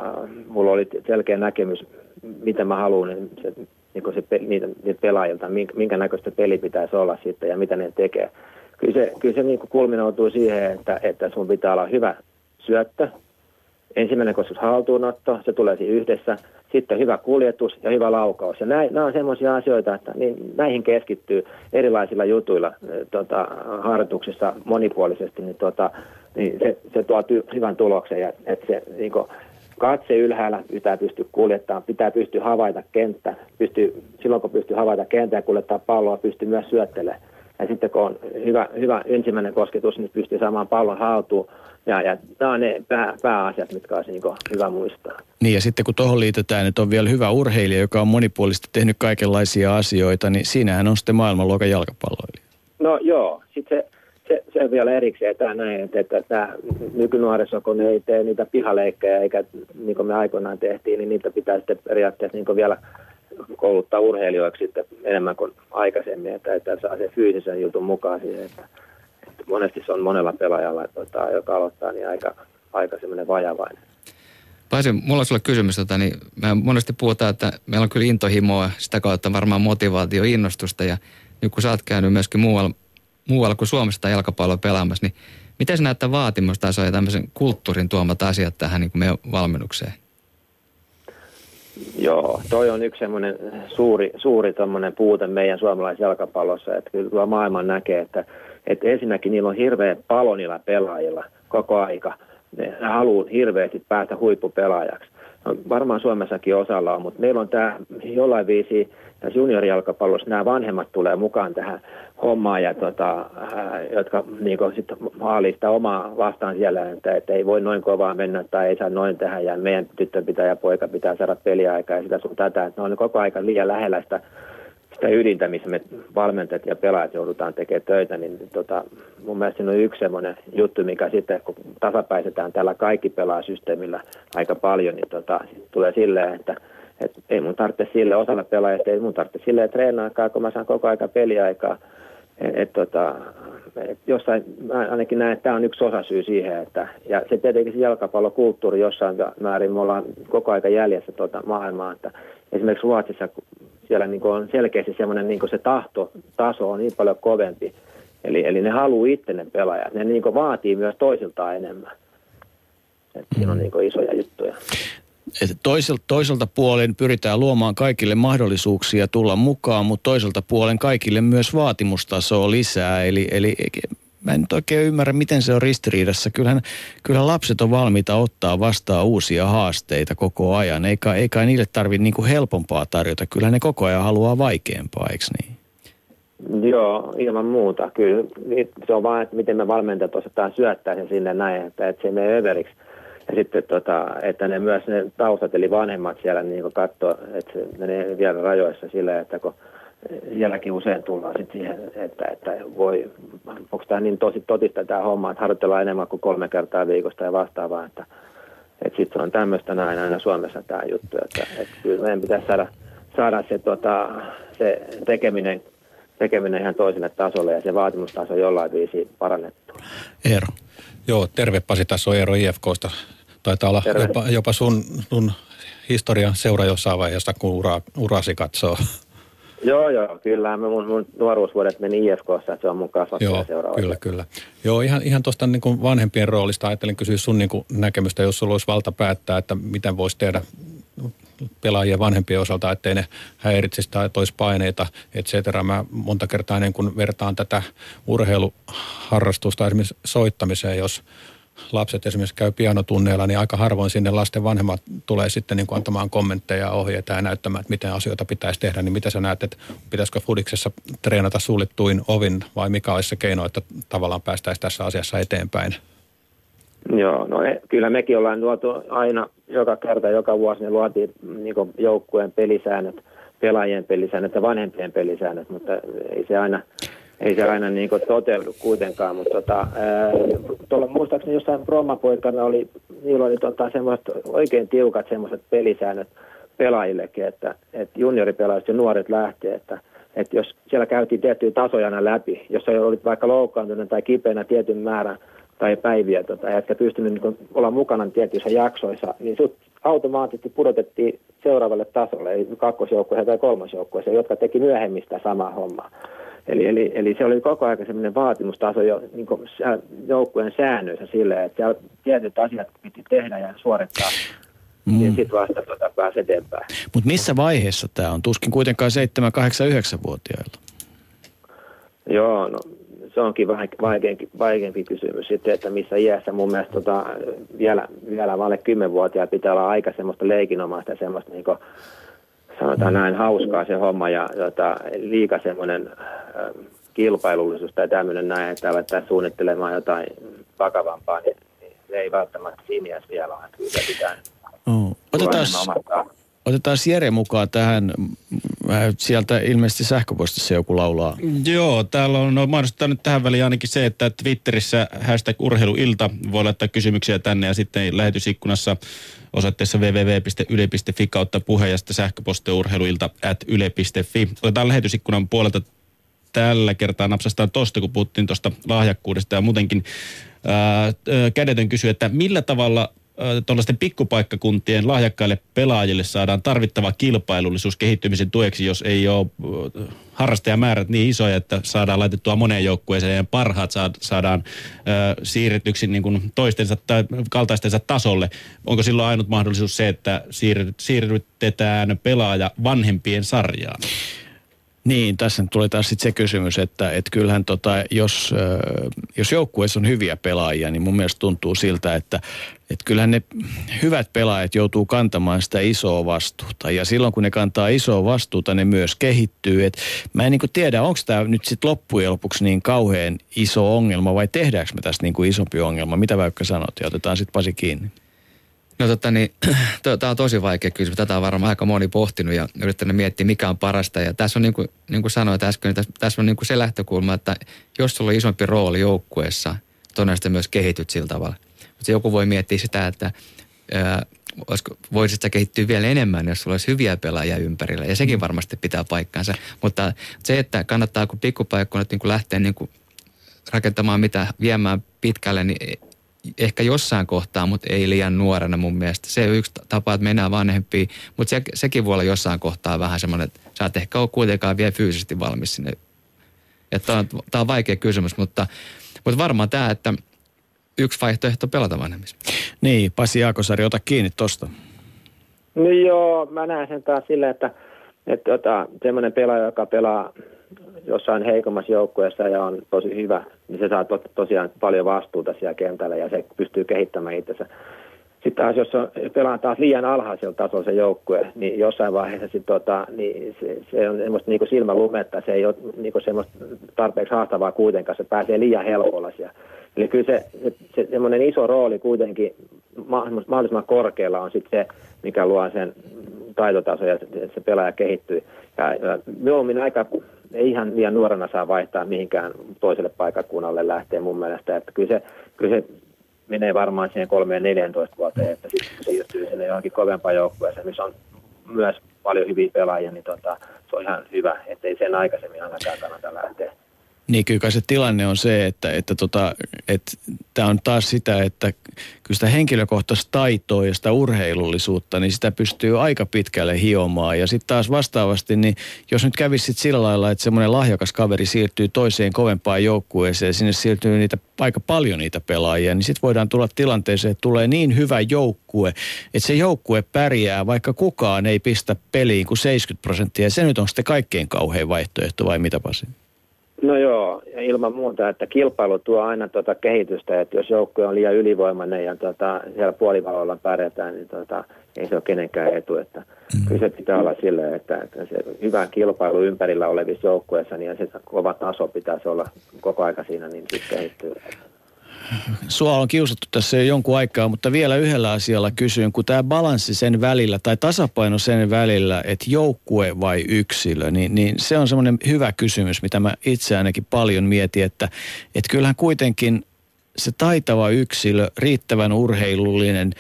mulla oli selkeä näkemys, mitä mä haluan, niin se niin se, niitä, niitä pelaajilta, minkä, näköistä peli pitäisi olla sitten ja mitä ne tekee. Kyllä se, kyllä se niin kulminoutuu siihen, että, että sun pitää olla hyvä syöttö. Ensimmäinen koskus haltuunotto, se tulee siinä yhdessä. Sitten hyvä kuljetus ja hyvä laukaus. Ja näin, nämä on sellaisia asioita, että niin, näihin keskittyy erilaisilla jutuilla tota, harjoituksissa monipuolisesti, niin, tota, niin se, se tuo ty, hyvän tuloksen. Ja, että se, niin kuin, katse ylhäällä pitää pystyä kuljettamaan, pitää pystyä havaita kenttä. Pystyy, silloin kun pystyy havaita kenttä ja kuljettaa palloa, pystyy myös syöttelemään. ja sitten kun on hyvä, hyvä ensimmäinen kosketus, niin pystyy saamaan pallon haltuun. Ja, ja nämä on ne pää, pääasiat, mitkä olisi niin hyvä muistaa. Niin ja sitten kun tuohon liitetään, että on vielä hyvä urheilija, joka on monipuolisesti tehnyt kaikenlaisia asioita, niin siinähän on sitten maailmanluokan jalkapalloilija. No joo, sitten se, se, se vielä erikseen tämä näin, että, että tämä nykynuoriso, kun ei tee niitä pihaleikkejä, eikä niin kuin me aikoinaan tehtiin, niin niitä pitää sitten periaatteessa niin vielä kouluttaa urheilijoiksi sitten enemmän kuin aikaisemmin, että, että saa sen fyysisen jutun mukaan siihen, että, että monesti se on monella pelaajalla, tota, joka aloittaa, niin aika, aika semmoinen vajavainen. Paisi, mulla on sulle kysymys, tota, niin me monesti puhutaan, että meillä on kyllä intohimoa, sitä kautta varmaan motivaatio, innostusta ja nyt kun sä oot käynyt myöskin muualla, muualla kuin Suomessa jalkapalloa pelaamassa, niin miten sä näyttää vaatimustasoja ja tämmöisen kulttuurin tuomat asiat tähän niin kuin meidän valmennukseen? Joo, toi on yksi semmoinen suuri, suuri puute meidän suomalaisessa jalkapallossa, että kyllä maailman näkee, että, että ensinnäkin niillä on hirveä palo niillä pelaajilla koko aika. Ne haluaa hirveästi päästä huippupelaajaksi. No, varmaan Suomessakin osalla on, mutta meillä on tämä jollain viisi tässä juniorijalkapallossa nämä vanhemmat tulee mukaan tähän hommaan, ja tota, ää, jotka niin sitten haalii sitä omaa vastaan siellä, että, että ei voi noin kovaa mennä tai ei saa noin tehdä ja meidän tyttö pitää ja poika pitää saada peliaikaa ja sitä sun tätä. Että ne on koko aika liian lähellä sitä, sitä ydintä, missä me valmentajat ja pelaajat joudutaan tekemään töitä, niin tota, mun mielestä siinä on yksi semmoinen juttu, mikä sitten kun tasapäisetään tällä kaikki pelaa systeemillä aika paljon, niin tota, tulee silleen, että et ei mun tarvitse sille osalla pelaajista, ei mun tarvitse sille treenaakaan, kun mä saan koko aika peliaikaa. Et, tota, et jossain, mä ainakin näen, että tämä on yksi osa syy siihen, että, ja se tietenkin se jalkapallokulttuuri jossain määrin, me ollaan koko aika jäljessä tuota maailmaa, että esimerkiksi Ruotsissa siellä niin on selkeästi semmoinen niin se tahtotaso on niin paljon kovempi, eli, eli ne haluaa itse ne pelaajat, ne niin vaatii myös toisiltaan enemmän. Et siinä on niin isoja juttuja että toiselta, toiselta puolen pyritään luomaan kaikille mahdollisuuksia tulla mukaan, mutta toiselta puolen kaikille myös vaatimustasoa lisää. Eli, eli mä en nyt oikein ymmärrä, miten se on ristiriidassa. Kyllähän, kyllähän lapset on valmiita ottaa vastaan uusia haasteita koko ajan. Eikä, eikä niille tarvitse niin helpompaa tarjota. Kyllä ne koko ajan haluaa vaikeampaa, eikö niin? Joo, ilman muuta. Kyllä se on vain, että miten me valmentajat osataan syöttää sen sinne näin, että, se ei mene överiksi ja sitten, tota, että ne myös ne taustat, eli vanhemmat siellä niin katsoo, että se menee vielä rajoissa sillä, että kun sielläkin usein tullaan sitten siihen, että, että voi, onko tämä niin tosi totista tämä homma, että harjoitellaan enemmän kuin kolme kertaa viikosta ja vastaavaa, että, että sitten on tämmöistä näin aina Suomessa tämä juttu, että, että kyllä meidän pitäisi saada, saada se, tota, se tekeminen, tekeminen ihan toiselle tasolle ja se vaatimustaso jollain viisi parannettu. Eero. Joo, terve Pasi, tässä on Eero IFKsta. Taitaa olla jopa, jopa sun, sun historian seura jossain vaiheessa, kun ura, urasi katsoo. Joo, joo, kyllä. Mun, mun nuoruusvuodet meni IFKssa, että se on mun kasvattaja Joo, kyllä, kyllä. Joo, ihan, ihan tuosta niin vanhempien roolista ajattelin kysyä sun niin kuin näkemystä, jos sulla olisi valta päättää, että miten voisi tehdä pelaajien vanhempien osalta, ettei ne häiritsisi tai toisi paineita, et cetera. Mä monta kertaa niin kun vertaan tätä urheiluharrastusta esimerkiksi soittamiseen, jos lapset esimerkiksi käy pianotunneilla, niin aika harvoin sinne lasten vanhemmat tulee sitten niin kuin antamaan kommentteja ja ohjeita ja näyttämään, että miten asioita pitäisi tehdä. Niin mitä sä näet, että pitäisikö Fudiksessa treenata suljettuin ovin vai mikä olisi se keino, että tavallaan päästäisiin tässä asiassa eteenpäin? Joo, no e, kyllä mekin ollaan luotu aina joka kerta, joka vuosi, ne luotiin niin joukkueen pelisäännöt, pelaajien pelisäännöt ja vanhempien pelisäännöt, mutta ei se aina, ei se aina niin toteudu kuitenkaan. Mutta tota, tuolla muistaakseni jossain promapoikana oli, niillä oli tota, semmoiset oikein tiukat semmoiset pelisäännöt pelaajillekin, että, että junioripelaajat ja nuoret lähtee, että, että jos siellä käytiin tiettyjä tasoja läpi, jos oli vaikka loukkaantunut tai kipeänä tietyn määrän tai päiviä, tota, etkä pystynyt niin olla mukana tietyissä jaksoissa, niin sut automaattisesti pudotettiin seuraavalle tasolle, eli kakkosjoukkueeseen tai kolmosjoukkueeseen, jotka teki myöhemmin sitä samaa hommaa. Eli, eli, eli se oli koko ajan sellainen vaatimustaso jo niin joukkueen säännöissä sille, että siellä tietyt asiat piti tehdä ja suorittaa Mm. Ja sitten vasta tuota, pääsi eteenpäin. Mutta missä vaiheessa tämä on? Tuskin kuitenkaan 7, 8, 9-vuotiailla. Joo, no se onkin vaikeampi, vaikeampi kysymys sitten, että missä iässä mun mielestä tota, vielä, vielä alle 10-vuotiailla pitää olla aika semmoista leikinomaista semmoista niin kuin, sanotaan näin hauskaa se homma ja tota, liika semmoinen kilpailullisuus tai tämmöinen näin, että alettaisiin suunnittelemaan jotain vakavampaa, niin, niin se ei välttämättä siinä vielä ole. Se pitää Oh. Otetaan, otetaan Jere mukaan tähän. Sieltä ilmeisesti sähköpostissa joku laulaa. Joo, täällä on no, mahdollista nyt tähän väliin ainakin se, että Twitterissä hashtag urheiluilta voi laittaa kysymyksiä tänne ja sitten lähetysikkunassa osoitteessa www.yle.fi kautta puhe ja sitten sähköpostia urheiluilta at yle.fi. Otetaan lähetysikkunan puolelta tällä kertaa napsastaan tosta, kun puhuttiin tuosta lahjakkuudesta ja muutenkin ää, kädetön kysyy, että millä tavalla tuollaisten pikkupaikkakuntien lahjakkaille pelaajille saadaan tarvittava kilpailullisuus kehittymisen tueksi, jos ei ole harrastajamäärät niin isoja, että saadaan laitettua moneen joukkueeseen ja parhaat saadaan siirretyksi niin kuin toistensa tai kaltaistensa tasolle. Onko silloin ainut mahdollisuus se, että siirrytetään pelaaja vanhempien sarjaan? Niin, tässä tulee taas sitten se kysymys, että et kyllähän tota, jos, jos joukkueessa on hyviä pelaajia, niin mun mielestä tuntuu siltä, että et kyllähän ne hyvät pelaajat joutuu kantamaan sitä isoa vastuuta. Ja silloin kun ne kantaa isoa vastuuta, ne myös kehittyy. Et mä en niin tiedä, onko tämä nyt sitten loppujen lopuksi niin kauhean iso ongelma vai tehdäänkö me tästä niin kuin isompi ongelma? Mitä Väykkä sanot? Ja otetaan sitten Pasi kiinni. No totta niin, tämä on tosi vaikea kysymys. Tätä on varmaan aika moni pohtinut ja yrittänyt miettiä, mikä on parasta. Ja tässä on niin kuin, niin kuin sanoit äsken, tässä, tässä on niin kuin se lähtökulma, että jos sulla on isompi rooli joukkueessa, todennäköisesti myös kehityt sillä tavalla. Mutta joku voi miettiä sitä, että ää, voisit sä kehittyä vielä enemmän, jos sulla olisi hyviä pelaajia ympärillä. Ja sekin varmasti pitää paikkansa. Mutta se, että kannattaa kun pikkupaikkunnat niin lähteä niin kuin rakentamaan mitä viemään pitkälle, niin ehkä jossain kohtaa, mutta ei liian nuorena mun mielestä. Se on yksi tapa, että mennään vanhempiin, mutta se, sekin voi olla jossain kohtaa vähän semmoinen, että sä et ehkä ole kuitenkaan vielä fyysisesti valmis sinne. Tämä on, on vaikea kysymys, mutta, mutta varmaan tämä, että yksi vaihtoehto pelata vanhemmissa. Niin, Pasi Jaakosari, ota kiinni tuosta. No joo, mä näen sen taas silleen, että, että tota, semmoinen pelaaja, joka pelaa jossain heikommassa joukkueessa ja on tosi hyvä, niin se saa to, tosiaan paljon vastuuta siellä kentällä ja se pystyy kehittämään itsensä. Sitten taas, jos on, pelaa taas liian alhaisella tasolla se joukkue, niin jossain vaiheessa sit, tota, niin se, se on semmoista niin silmälumetta, se ei ole niin semmoista tarpeeksi haastavaa kuitenkaan, se pääsee liian helpolla siellä. Eli kyllä se, se, se semmoinen iso rooli kuitenkin mahdollisimman korkealla on sitten se, mikä luo sen taitotaso ja se pelaaja kehittyy. Ja, ja minä aika ei ihan liian nuorena saa vaihtaa mihinkään toiselle paikakunnalle lähteä mun mielestä. Että kyllä se, kyllä se menee varmaan siihen 3-14 vuoteen, että sitten se siirtyy sinne johonkin kovempaan joukkueeseen, missä on myös paljon hyviä pelaajia, niin tota, se on ihan hyvä, ettei sen aikaisemmin ainakaan kannata lähteä. Niin kyllä se tilanne on se, että, että, tota, että tämä on taas sitä, että kyllä sitä henkilökohtaista taitoa ja sitä urheilullisuutta, niin sitä pystyy aika pitkälle hiomaan. Ja sitten taas vastaavasti, niin jos nyt kävisi sit sillä lailla, että semmoinen lahjakas kaveri siirtyy toiseen kovempaan joukkueeseen, sinne siirtyy niitä, aika paljon niitä pelaajia, niin sitten voidaan tulla tilanteeseen, että tulee niin hyvä joukkue, että se joukkue pärjää, vaikka kukaan ei pistä peliin kuin 70 prosenttia. Ja se nyt on sitten kaikkein kauhein vaihtoehto vai mitä Pasi? No joo, ja ilman muuta, että kilpailu tuo aina tuota kehitystä, että jos joukkue on liian ylivoimainen ja tuota, siellä puolivalolla pärjätään, niin tuota, ei se ole kenenkään etu. Että mm. Kyllä se pitää olla silleen, että, että se hyvä kilpailu ympärillä olevissa joukkueissa, niin se kova taso pitäisi olla koko aika siinä, niin sitten kehittyy. Sua on kiusattu tässä jo jonkun aikaa, mutta vielä yhdellä asialla kysyn, kun tämä balanssi sen välillä tai tasapaino sen välillä, että joukkue vai yksilö, niin, niin se on semmoinen hyvä kysymys, mitä mä itse ainakin paljon mietin, että, että kyllähän kuitenkin se taitava yksilö, riittävän urheilullinen,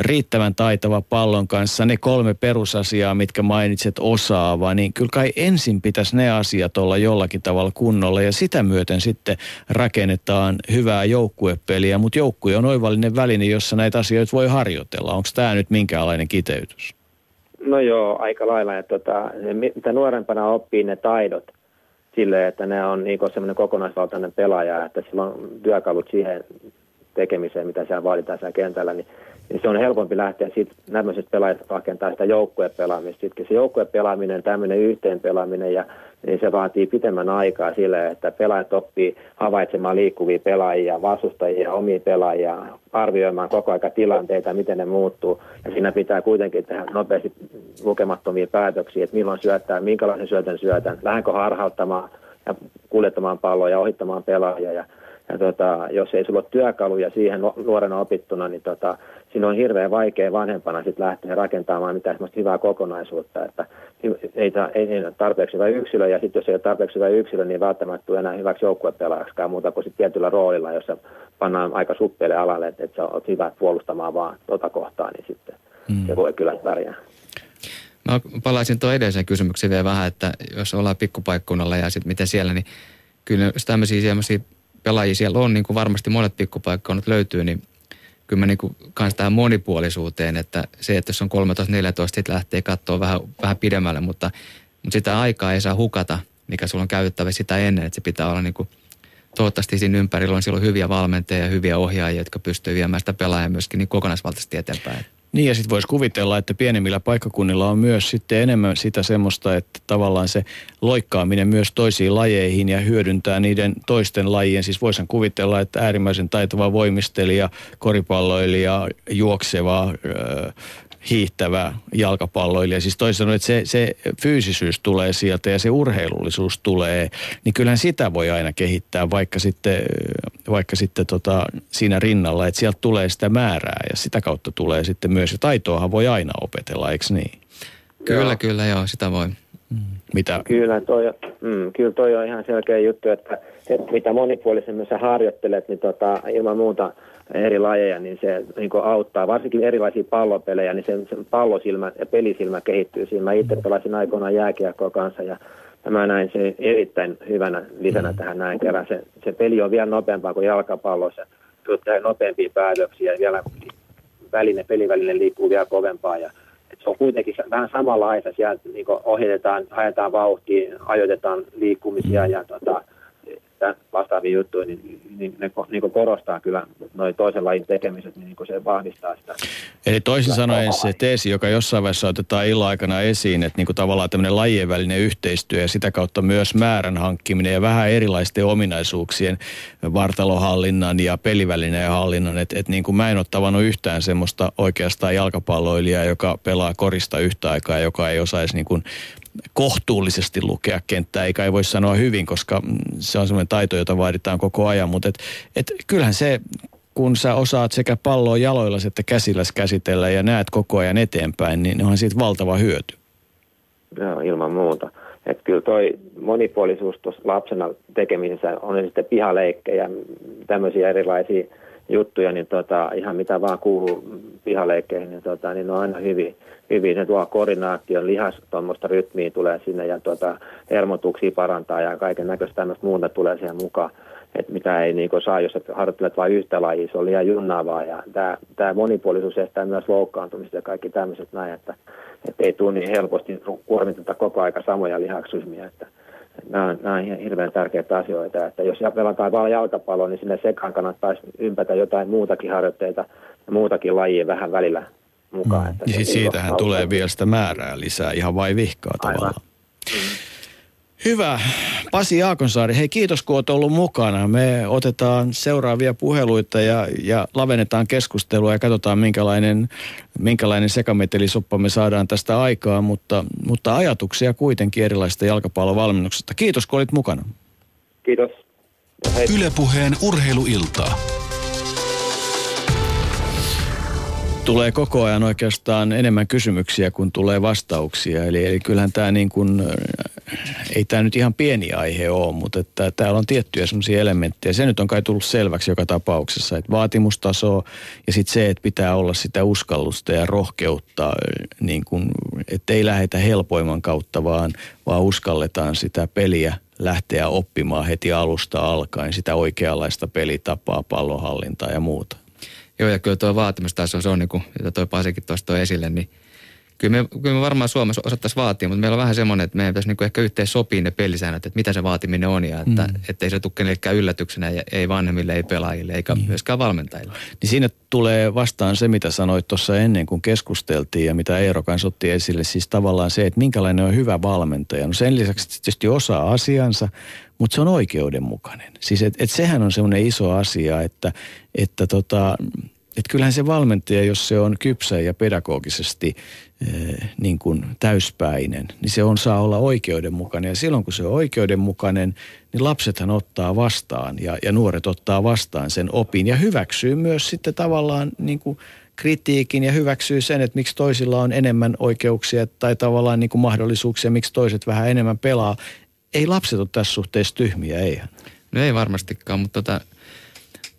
riittävän taitava pallon kanssa, ne kolme perusasiaa, mitkä mainitset osaava, niin kyllä kai ensin pitäisi ne asiat olla jollakin tavalla kunnolla ja sitä myöten sitten rakennetaan hyvää joukkuepeliä, mutta joukkue on oivallinen väline, jossa näitä asioita voi harjoitella. Onko tämä nyt minkäänlainen kiteytys? No joo, aika lailla. Että tota, mitä nuorempana oppii ne taidot, sille, että ne on niin semmoinen kokonaisvaltainen pelaaja, että sillä on työkalut siihen tekemiseen, mitä siellä vaaditaan siellä kentällä, niin, niin se on helpompi lähteä siitä tämmöisestä pelaajista rakentaa sitä joukkuepelaamista. Sitten se joukkuepelaaminen, tämmöinen yhteen pelaaminen ja niin se vaatii pitemmän aikaa sille, että pelaajat oppii havaitsemaan liikkuvia pelaajia, vastustajia, omia pelaajia, arvioimaan koko aika tilanteita, miten ne muuttuu. Ja siinä pitää kuitenkin tehdä nopeasti lukemattomia päätöksiä, että milloin syöttää, minkälaisen syötön syötän, lähdenkö harhauttamaan ja kuljettamaan palloa ja ohittamaan pelaajia. Ja, ja tota, jos ei sulla ole työkaluja siihen nuorena opittuna, niin tota, siinä on hirveän vaikea vanhempana sitten lähteä rakentamaan mitään semmoista hyvää kokonaisuutta, että ei, ei, ei tarpeeksi hyvä yksilö, ja sitten jos ei ole tarpeeksi hyvä yksilö, niin välttämättä tule enää hyväksi joukkuepelaajaksikaan muuta kuin sitten tietyllä roolilla, jossa pannaan aika suppeelle alalle, että, että sä oot hyvä puolustamaan vaan tota kohtaa, niin sitten mm. se voi kyllä pärjää. Mä palaisin tuon edelliseen kysymykseen vielä vähän, että jos ollaan pikkupaikkunnalla ja sitten miten siellä, niin kyllä tämmöisiä pelaajia siellä on, niin kuin varmasti monet pikkupaikkakunnat löytyy, niin kyllä mä niin kuin kans tähän monipuolisuuteen, että se, että jos on 13-14, sitten lähtee katsoa vähän, vähän pidemmälle, mutta, mutta sitä aikaa ei saa hukata, mikä sulla on käytettävä sitä ennen, että se pitää olla niin kuin, toivottavasti siinä ympärillä on silloin hyviä valmentajia ja hyviä ohjaajia, jotka pystyy viemään sitä pelaajaa myöskin niin kokonaisvaltaisesti eteenpäin. Niin ja sitten voisi kuvitella, että pienemmillä paikkakunnilla on myös sitten enemmän sitä semmoista, että tavallaan se loikkaaminen myös toisiin lajeihin ja hyödyntää niiden toisten lajien. Siis voisin kuvitella, että äärimmäisen taitava voimistelija, koripalloilija, juokseva, hiihtävä jalkapalloilija. Siis toisin sanoen, että se, se fyysisyys tulee sieltä ja se urheilullisuus tulee, niin kyllähän sitä voi aina kehittää, vaikka sitten, vaikka sitten tota, siinä rinnalla, että sieltä tulee sitä määrää ja sitä kautta tulee sitten myös, ja taitoahan voi aina opetella, eikö niin? Kyllä, joo. kyllä, joo, sitä voi. Mitä? Kyllä toi, mm, kyllä toi on ihan selkeä juttu, että, että mitä monipuolisemmin sä harjoittelet, niin tota, ilman muuta – eri lajeja, niin se niin auttaa. Varsinkin erilaisia pallopelejä, niin sen, sen pallosilmä ja pelisilmä kehittyy siinä. Mä itse pelasin aikoinaan jääkiekkoa kanssa ja mä näin se erittäin hyvänä lisänä mm. tähän näin kerran. Se, se peli on vielä nopeampaa kuin jalkapallossa. Tulee nopeampia päätöksiä ja vielä väline, peliväline liikkuu vielä kovempaa. Ja, et se on kuitenkin vähän samanlaista. Sieltä niin ohjatetaan, haetaan vauhtia, ajoitetaan liikkumisia ja tota, vastaavia juttuja, niin, niin ne niin korostaa kyllä noin toisen lajin tekemiset, niin, niin se vahvistaa sitä. Eli toisin sanoen se teesi, joka jossain vaiheessa otetaan illan aikana esiin, että niin kuin tavallaan tämmöinen lajien välinen yhteistyö ja sitä kautta myös määrän hankkiminen ja vähän erilaisten ominaisuuksien vartalohallinnan ja pelivälineen hallinnan, että, että niin kuin mä en ole tavannut yhtään semmoista oikeastaan jalkapalloilijaa, joka pelaa korista yhtä aikaa, joka ei osaisi niin kuin kohtuullisesti lukea kenttää, eikä ei voi sanoa hyvin, koska se on semmoinen taito, jota vaaditaan koko ajan. Mutta et, et kyllähän se, kun sä osaat sekä palloa jaloilla että käsillä käsitellä ja näet koko ajan eteenpäin, niin onhan siitä valtava hyöty. Joo, ilman muuta. Että kyllä toi monipuolisuus tuossa lapsena tekemisessä on sitten pihaleikkejä, tämmöisiä erilaisia juttuja, niin tota, ihan mitä vaan kuuluu pihaleikkeihin, niin, tota, niin ne on aina hyvin, hyvin. Ne tuo koordinaation, lihas, tuommoista rytmiä tulee sinne ja tota, hermotuksia parantaa ja kaiken näköistä tämmöistä muuta tulee siihen mukaan. Että mitä ei niin saa, jos et harjoittelet vain yhtä lajia, se on liian junnaavaa. Ja tämä, tämä monipuolisuus estää myös loukkaantumista ja kaikki tämmöiset näin, että, että ei tule niin helposti kuormiteta koko aika samoja lihaksusmia. Että, nämä on, nämä on hirveän tärkeitä asioita, että jos pelataan vain jalkapalloa, niin sinne sekaan kannattaisi ympätä jotain muutakin harjoitteita ja muutakin lajia vähän välillä mukaan. Mm. Että ja sitten siitähän auttaa. tulee vielä sitä määrää lisää ihan vai vihkaa tavallaan. Mm. Hyvä. Pasi Jaakonsaari, hei kiitos kun olet ollut mukana. Me otetaan seuraavia puheluita ja, ja lavennetaan keskustelua ja katsotaan minkälainen, minkälainen sekametelisoppa me saadaan tästä aikaa, mutta, mutta ajatuksia kuitenkin erilaisista jalkapallovalmennuksesta. Kiitos kun olit mukana. Kiitos. Ylepuheen urheiluiltaa. Tulee koko ajan oikeastaan enemmän kysymyksiä kuin tulee vastauksia. Eli, eli kyllähän tämä niin kuin, ei tämä nyt ihan pieni aihe ole, mutta että täällä on tiettyjä semmoisia elementtejä. Se nyt on kai tullut selväksi joka tapauksessa, että vaatimustaso ja sitten se, että pitää olla sitä uskallusta ja rohkeutta, niin kuin, että ei lähdetä helpoimman kautta, vaan, vaan uskalletaan sitä peliä lähteä oppimaan heti alusta alkaen, sitä oikeanlaista pelitapaa, pallonhallintaa ja muuta. Joo, ja kyllä tuo vaatimustaso, se on niin kuin, jota toi Pasikin tuosta toi esille, niin kyllä me, kyllä me varmaan Suomessa osattaisiin vaatia, mutta meillä on vähän semmoinen, että meidän pitäisi niin ehkä yhteen sopia ne pelisäännöt, että mitä se vaatiminen on ja että mm. ei se tule kenellekään yllätyksenä, ja ei vanhemmille, ei pelaajille eikä mm. myöskään valmentajille. Niin siinä tulee vastaan se, mitä sanoit tuossa ennen kuin keskusteltiin ja mitä Eero kanssa otti esille, siis tavallaan se, että minkälainen on hyvä valmentaja. No sen lisäksi tietysti osaa asiansa, mutta se on oikeudenmukainen. Siis et, et sehän on semmoinen iso asia, että, että tota, että kyllähän se valmentaja, jos se on kypsä ja pedagogisesti eh, niin kuin täyspäinen, niin se on saa olla oikeudenmukainen. Ja silloin kun se on oikeudenmukainen, niin lapsethan ottaa vastaan ja, ja nuoret ottaa vastaan sen opin ja hyväksyy myös sitten tavallaan niin kuin kritiikin ja hyväksyy sen, että miksi toisilla on enemmän oikeuksia tai tavallaan niin kuin mahdollisuuksia, miksi toiset vähän enemmän pelaa. Ei lapset ole tässä suhteessa tyhmiä, eihän. No ei varmastikaan, mutta tota,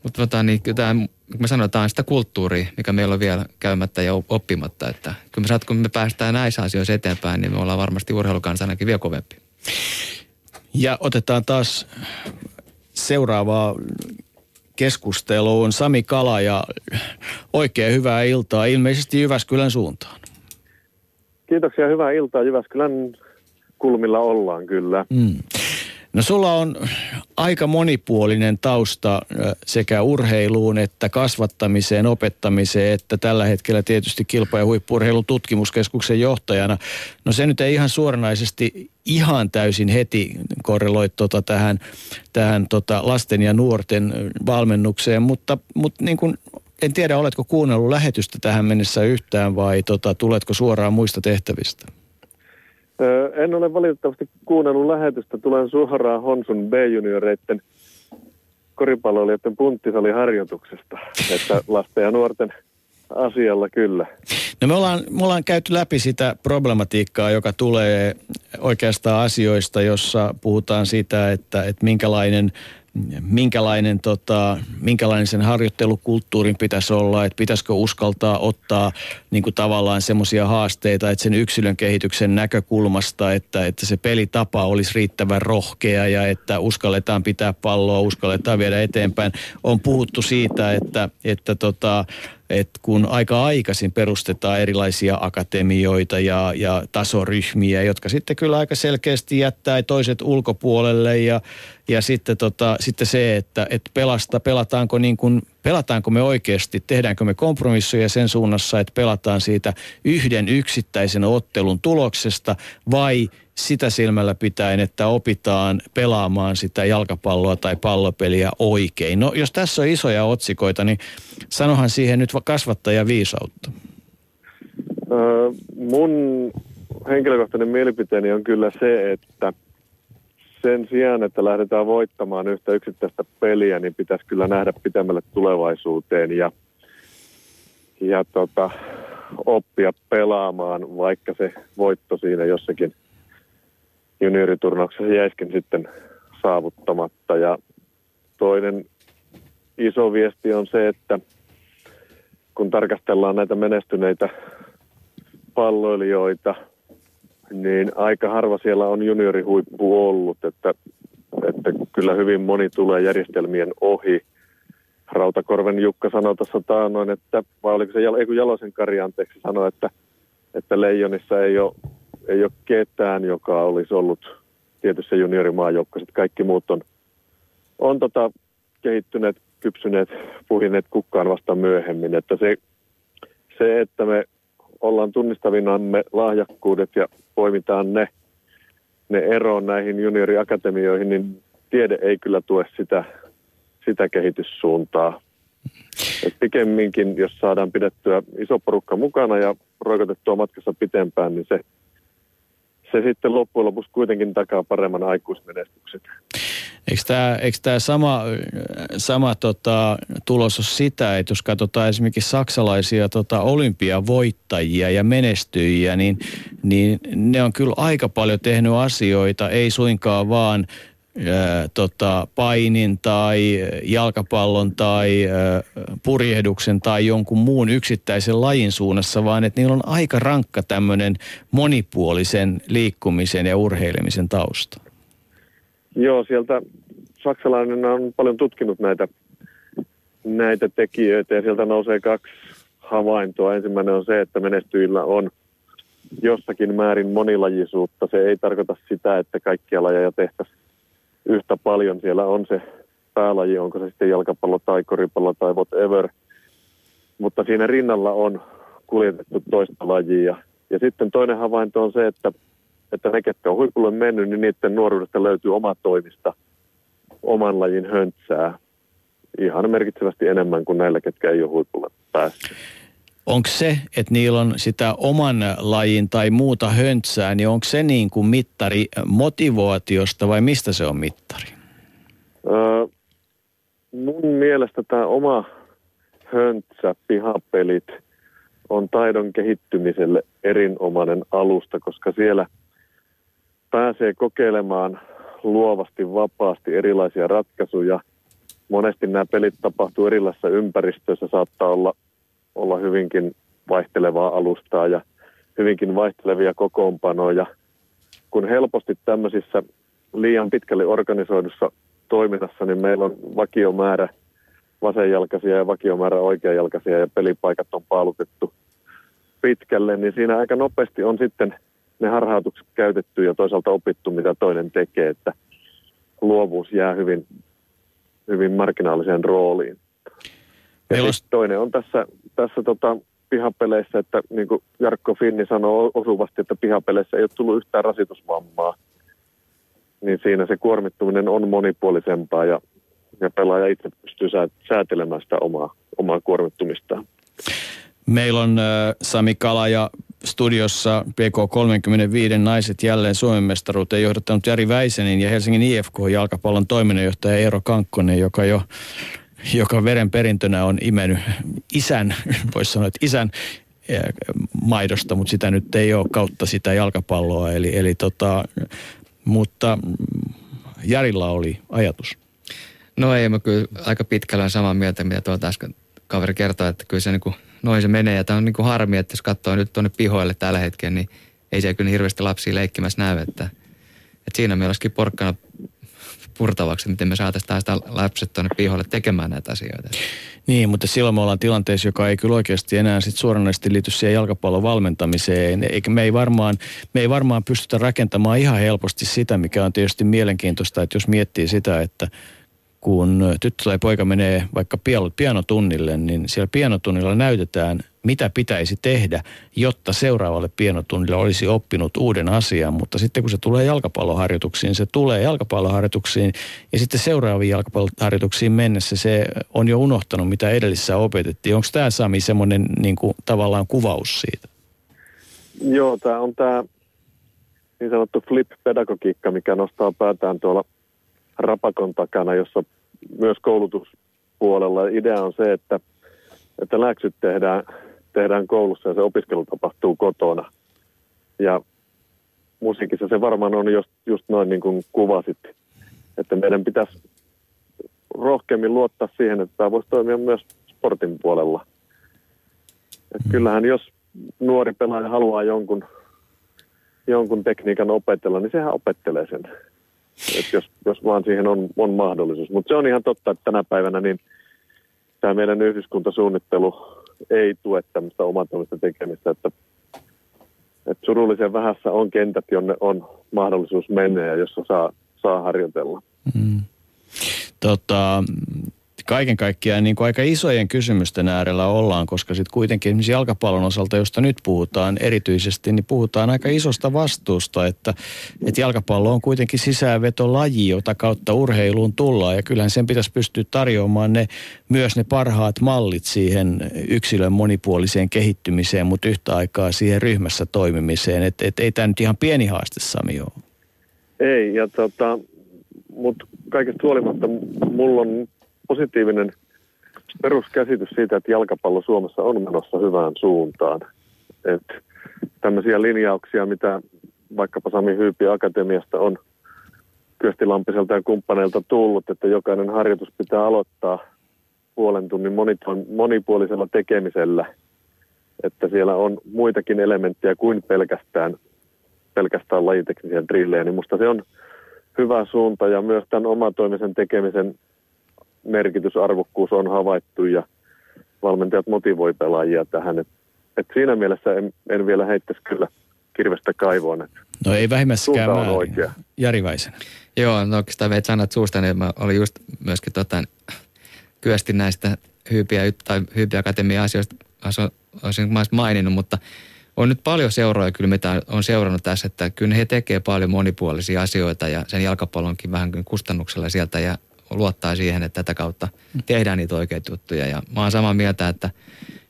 mutta tota, niin, tämä, me sanotaan sitä kulttuuria, mikä meillä on vielä käymättä ja oppimatta. Että kun me, kun me päästään näissä asioissa eteenpäin, niin me ollaan varmasti urheilukansanakin vielä kovempi. Ja otetaan taas seuraavaa keskusteluun Sami Kala ja oikein hyvää iltaa ilmeisesti Jyväskylän suuntaan. Kiitoksia, hyvää iltaa. Jyväskylän kulmilla ollaan kyllä. Mm. No sulla on aika monipuolinen tausta sekä urheiluun että kasvattamiseen, opettamiseen, että tällä hetkellä tietysti kilpa- ja huippurheilun tutkimuskeskuksen johtajana. No se nyt ei ihan suoranaisesti ihan täysin heti korreloi tota tähän, tähän tota lasten ja nuorten valmennukseen, mutta, mutta niin kuin en tiedä, oletko kuunnellut lähetystä tähän mennessä yhtään vai tota, tuletko suoraan muista tehtävistä? En ole valitettavasti kuunnellut lähetystä. Tulen suoraan Honsun B-junioreiden koripalloilijoiden punttisaliharjoituksesta, että lasten ja nuorten asialla kyllä. No me ollaan, me ollaan käyty läpi sitä problematiikkaa, joka tulee oikeastaan asioista, jossa puhutaan siitä, että, että minkälainen minkälainen, tota, minkälainen sen harjoittelukulttuurin pitäisi olla, että pitäisikö uskaltaa ottaa niin kuin tavallaan semmoisia haasteita, että sen yksilön kehityksen näkökulmasta, että, että se pelitapa olisi riittävän rohkea ja että uskalletaan pitää palloa, uskalletaan viedä eteenpäin. On puhuttu siitä, että, että tota, että kun aika aikaisin perustetaan erilaisia akatemioita ja, ja tasoryhmiä, jotka sitten kyllä aika selkeästi jättää toiset ulkopuolelle ja, ja sitten, tota, sitten se, että, että pelasta, pelataanko, niin kuin, pelataanko me oikeasti, tehdäänkö me kompromisseja sen suunnassa, että pelataan siitä yhden yksittäisen ottelun tuloksesta vai – sitä silmällä pitäen, että opitaan pelaamaan sitä jalkapalloa tai pallopeliä oikein. No jos tässä on isoja otsikoita, niin sanohan siihen nyt kasvattaja viisautta. Öö, mun henkilökohtainen mielipiteeni on kyllä se, että sen sijaan, että lähdetään voittamaan yhtä yksittäistä peliä, niin pitäisi kyllä nähdä pitemmälle tulevaisuuteen ja, ja tota, oppia pelaamaan, vaikka se voitto siinä jossakin – junioriturnauksessa jäiskin sitten saavuttamatta. Ja toinen iso viesti on se, että kun tarkastellaan näitä menestyneitä palloilijoita, niin aika harva siellä on juniorihuippu ollut, että, että kyllä hyvin moni tulee järjestelmien ohi. Rautakorven Jukka sanoi tuossa taanoin, että, vai oliko se ei Jalosen Kari anteeksi sanoi, että, että Leijonissa ei ole ei ole ketään, joka olisi ollut tietyssä juniorimaajoukkoissa. Kaikki muut on, on tota, kehittyneet, kypsyneet, puhineet kukkaan vasta myöhemmin. Että se, se, että me ollaan tunnistavinamme lahjakkuudet ja poimitaan ne, ne eroon näihin junioriakatemioihin, niin tiede ei kyllä tue sitä, sitä kehityssuuntaa. Et pikemminkin, jos saadaan pidettyä iso porukka mukana ja roikotettua matkassa pitempään, niin se se sitten loppujen lopuksi kuitenkin takaa paremman aikuismenestyksen. Eikö tämä, eikö tämä sama, sama tota, tulos ole sitä, että jos katsotaan esimerkiksi saksalaisia tota, olympiavoittajia ja menestyjiä, niin, niin ne on kyllä aika paljon tehnyt asioita, ei suinkaan vaan ää, tota, painin tai jalkapallon tai ää, purjehduksen tai jonkun muun yksittäisen lajin suunnassa, vaan että niillä on aika rankka tämmöinen monipuolisen liikkumisen ja urheilemisen tausta. Joo, sieltä saksalainen on paljon tutkinut näitä, näitä tekijöitä ja sieltä nousee kaksi havaintoa. Ensimmäinen on se, että menestyjillä on jossakin määrin monilajisuutta. Se ei tarkoita sitä, että kaikkia lajeja tehtäisiin yhtä paljon. Siellä on se päälaji, onko se sitten jalkapallo tai koripallo tai whatever. Mutta siinä rinnalla on kuljetettu toista lajia. Ja sitten toinen havainto on se, että, että ne, ketkä on huipulle mennyt, niin niiden nuoruudesta löytyy oma toimista oman lajin höntsää. ihan merkitsevästi enemmän kuin näillä, ketkä ei ole huipulla päässyt. Onko se, että niillä on sitä oman lajin tai muuta höntsää, niin onko se niin kuin mittari motivaatiosta vai mistä se on mittari? Öö, mun mielestä tämä oma höntsä, pihapelit on taidon kehittymiselle erinomainen alusta, koska siellä pääsee kokeilemaan luovasti, vapaasti erilaisia ratkaisuja. Monesti nämä pelit tapahtuu erilaisissa ympäristöissä, saattaa olla, olla hyvinkin vaihtelevaa alustaa ja hyvinkin vaihtelevia kokoonpanoja. Kun helposti tämmöisissä liian pitkälle organisoidussa toiminnassa, niin meillä on vakiomäärä vasenjalkaisia ja vakiomäärä oikeajalkaisia ja pelipaikat on paalutettu pitkälle, niin siinä aika nopeasti on sitten ne harhautukset käytetty ja toisaalta opittu, mitä toinen tekee, että luovuus jää hyvin, hyvin marginaaliseen rooliin. Ja Meillä... toinen on tässä, tässä tota, pihapeleissä, että niin kuin Jarkko Finni sanoi osuvasti, että pihapeleissä ei ole tullut yhtään rasitusvammaa, niin siinä se kuormittuminen on monipuolisempaa ja, ja pelaaja itse pystyy säätelemään sitä omaa, omaa kuormittumistaan. Meillä on Sami Kalaja studiossa PK35 naiset jälleen Suomen mestaruuteen johdattanut Jari Väisenin ja Helsingin IFK jalkapallon toiminnanjohtaja Eero Kankkonen, joka jo joka verenperintönä on imennyt isän, voisi sanoa, että isän äh, maidosta, mutta sitä nyt ei ole kautta sitä jalkapalloa. Eli, eli tota, mutta Jarilla oli ajatus. No ei, mä kyllä aika pitkällä on samaa mieltä, mitä tuolta äsken kaveri kertoi, että kyllä se niin noin se menee. Ja tämä on niin kuin harmi, että jos katsoo nyt tuonne pihoille tällä hetkellä, niin ei siellä kyllä hirveästi lapsia leikkimässä näy. Että, että siinä meillä olisikin porkkana purtavaksi, miten me saataisiin taas lapset tuonne pihoille tekemään näitä asioita. Niin, mutta silloin me ollaan tilanteessa, joka ei kyllä oikeasti enää sit suoranaisesti liity siihen jalkapallon valmentamiseen. Eikä me ei, varmaan, me ei varmaan pystytä rakentamaan ihan helposti sitä, mikä on tietysti mielenkiintoista, että jos miettii sitä, että – kun tyttö tai poika menee vaikka pianotunnille, niin siellä pianotunnilla näytetään, mitä pitäisi tehdä, jotta seuraavalle pianotunnille olisi oppinut uuden asian. Mutta sitten kun se tulee jalkapalloharjoituksiin, se tulee jalkapalloharjoituksiin ja sitten seuraaviin jalkapalloharjoituksiin mennessä se on jo unohtanut, mitä edellisessä opetettiin. Onko tämä Sami semmoinen niin kuin, tavallaan kuvaus siitä? Joo, tämä on tämä niin sanottu flip-pedagogiikka, mikä nostaa päätään tuolla rapakon takana, jossa myös koulutuspuolella idea on se, että, että läksyt tehdään, tehdään koulussa ja se opiskelu tapahtuu kotona. Ja musiikissa se varmaan on just, just noin niin kuin kuvasit, että meidän pitäisi rohkeammin luottaa siihen, että tämä voisi toimia myös sportin puolella. Et kyllähän jos nuori pelaaja haluaa jonkun, jonkun tekniikan opetella, niin sehän opettelee sen että jos, jos vaan siihen on, on mahdollisuus. Mutta se on ihan totta, että tänä päivänä niin tämä meidän yhdyskuntasuunnittelu ei tue tämmöistä omatoimista tekemistä, että, että surullisen vähässä on kentät, jonne on mahdollisuus mennä ja jossa saa, saa harjoitella. Mm. Tota, kaiken kaikkiaan niin kuin aika isojen kysymysten äärellä ollaan, koska sitten kuitenkin esimerkiksi jalkapallon osalta, josta nyt puhutaan erityisesti, niin puhutaan aika isosta vastuusta, että, että jalkapallo on kuitenkin sisäänvetolaji, jota kautta urheiluun tullaan ja kyllähän sen pitäisi pystyä tarjoamaan ne, myös ne parhaat mallit siihen yksilön monipuoliseen kehittymiseen, mutta yhtä aikaa siihen ryhmässä toimimiseen, että et, ei tämä nyt ihan pieni haaste Sami ole. Ei, ja tota, mutta kaikesta huolimatta mulla on positiivinen peruskäsitys siitä, että jalkapallo Suomessa on menossa hyvään suuntaan. Että tämmöisiä linjauksia, mitä vaikkapa Sami Hyypi Akatemiasta on Kyösti Lampiselta ja kumppaneilta tullut, että jokainen harjoitus pitää aloittaa puolen tunnin monipuolisella tekemisellä, että siellä on muitakin elementtejä kuin pelkästään, pelkästään lajiteknisiä drillejä, niin musta se on hyvä suunta ja myös tämän omatoimisen tekemisen merkitysarvokkuus on havaittu ja valmentajat motivoi pelaajia tähän. Et, et siinä mielessä en, en vielä heittäisi kyllä kirvestä kaivoon. Et no ei vähimmässäkään määrin. Oikea. Jari Väisen. Joo, no oikeastaan veit sanat suusta, niin mä olin just myöskin tota, kyösti näistä hyypiä, tai hyypiä akatemia asioista olisin maininnut, mutta on nyt paljon seuroja kyllä, mitä on seurannut tässä, että kyllä he tekee paljon monipuolisia asioita ja sen jalkapallonkin vähän kustannuksella sieltä ja luottaa siihen, että tätä kautta tehdään niitä oikeita juttuja. Ja mä oon samaa mieltä, että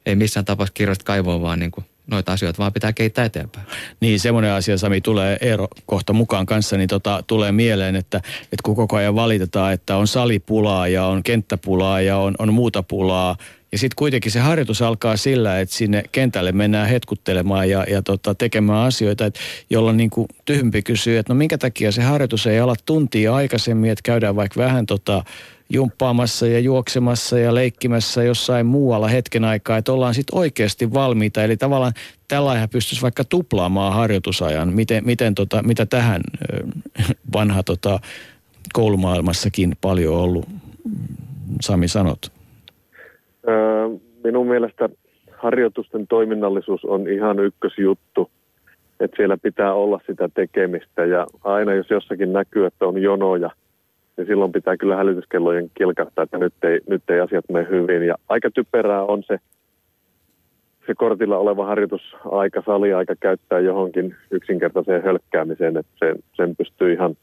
ei missään tapauksessa kirjasta kaivoa, vaan niin kuin noita asioita vaan pitää keittää eteenpäin. Niin, semmoinen asia, Sami, tulee Eero kohta mukaan kanssa, niin tota, tulee mieleen, että, että kun koko ajan valitetaan, että on salipulaa ja on kenttäpulaa ja on, on muuta pulaa, ja sitten kuitenkin se harjoitus alkaa sillä, että sinne kentälle mennään hetkuttelemaan ja, ja tota, tekemään asioita, että jolloin niin kuin tyhmpi kysyy, että no minkä takia se harjoitus ei ala tuntia aikaisemmin, että käydään vaikka vähän tota, jumppaamassa ja juoksemassa ja leikkimässä jossain muualla hetken aikaa, että ollaan sitten oikeasti valmiita. Eli tavallaan tällä pystyisi vaikka tuplaamaan harjoitusajan. Miten, miten tota, mitä tähän vanha tota, koulumaailmassakin paljon ollut, Sami sanot? Minun mielestä harjoitusten toiminnallisuus on ihan ykkösjuttu, että siellä pitää olla sitä tekemistä ja aina jos jossakin näkyy, että on jonoja – niin silloin pitää kyllä hälytyskellojen kilkahtaa, että nyt ei, nyt ei asiat mene hyvin. Ja aika typerää on se, se kortilla oleva harjoitusaika, saliaika käyttää johonkin yksinkertaiseen hölkkäämiseen, että sen, sen pystyy ihan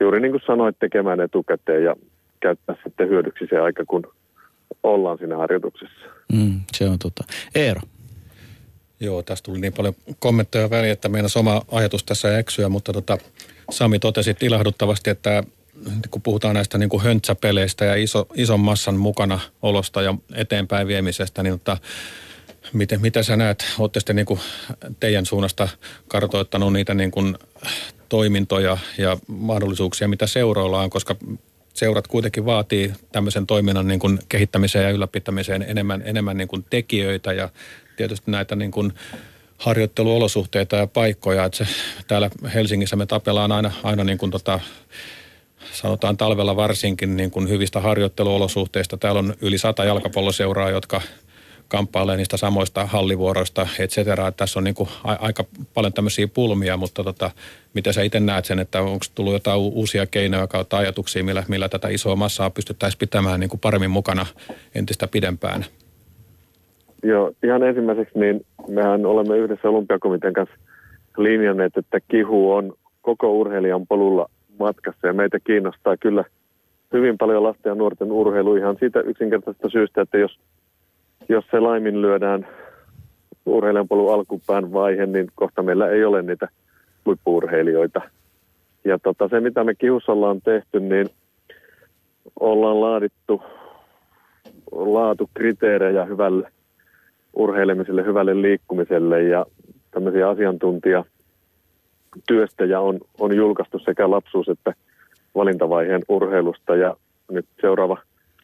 juuri niin kuin sanoit tekemään etukäteen ja käyttää sitten hyödyksi se aika, kun ollaan siinä harjoituksessa. Mm, se on tota. Eero. Joo, tässä tuli niin paljon kommentteja väliin, että meidän oma ajatus tässä eksyä, mutta tota, Sami totesi ilahduttavasti, että kun puhutaan näistä niin kuin höntsäpeleistä ja iso, ison massan mukana olosta ja eteenpäin viemisestä, niin tota, miten, mitä sä näet, olette sitten niin kuin teidän suunnasta kartoittanut niitä niin kuin toimintoja ja mahdollisuuksia, mitä seuroilla on, koska seurat kuitenkin vaatii tämmöisen toiminnan niin kuin kehittämiseen ja ylläpitämiseen enemmän, enemmän niin kuin tekijöitä ja tietysti näitä niin kuin harjoitteluolosuhteita ja paikkoja. Että se, täällä Helsingissä me tapellaan aina, aina niin kuin tota, sanotaan talvella varsinkin niin kuin hyvistä harjoitteluolosuhteista. Täällä on yli sata jalkapalloseuraa, jotka kamppailee niistä samoista hallivuoroista, et cetera. Tässä on niin kuin aika paljon tämmöisiä pulmia, mutta tota, miten sä itse näet sen, että onko tullut jotain uusia keinoja kautta ajatuksia, millä, millä tätä isoa massaa pystyttäisiin pitämään niin kuin paremmin mukana entistä pidempään? Joo, ihan ensimmäiseksi niin mehän olemme yhdessä olympiakomitean kanssa linjanneet, että kihu on koko urheilijan polulla matkassa ja meitä kiinnostaa kyllä hyvin paljon lasten ja nuorten urheilu ihan siitä yksinkertaisesta syystä, että jos, jos se laiminlyödään urheilijan polun alkupään vaihe, niin kohta meillä ei ole niitä huippuurheilijoita. Ja tota, se, mitä me kihussa ollaan tehty, niin ollaan laadittu laatukriteerejä hyvälle urheilemiselle, hyvälle liikkumiselle ja tämmöisiä asiantuntija työstä on, on julkaistu sekä lapsuus- että valintavaiheen urheilusta. Ja nyt seuraava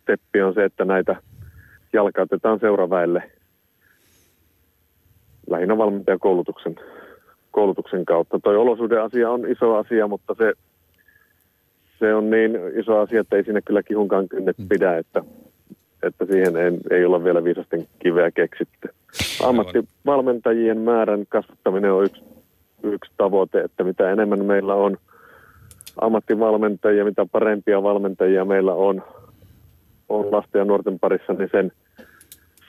steppi on se, että näitä jalkautetaan seuraväelle lähinnä valmentajakoulutuksen koulutuksen kautta. Toi olosuhdeasia on iso asia, mutta se, se on niin iso asia, että ei siinä kyllä kihunkaan kynnet mm. pidä, että, että siihen ei, ei olla vielä viisasten kiveä keksitty. Ammattivalmentajien määrän kasvattaminen on yksi yksi tavoite, että mitä enemmän meillä on ammattivalmentajia, mitä parempia valmentajia meillä on, on lasten ja nuorten parissa, niin sen,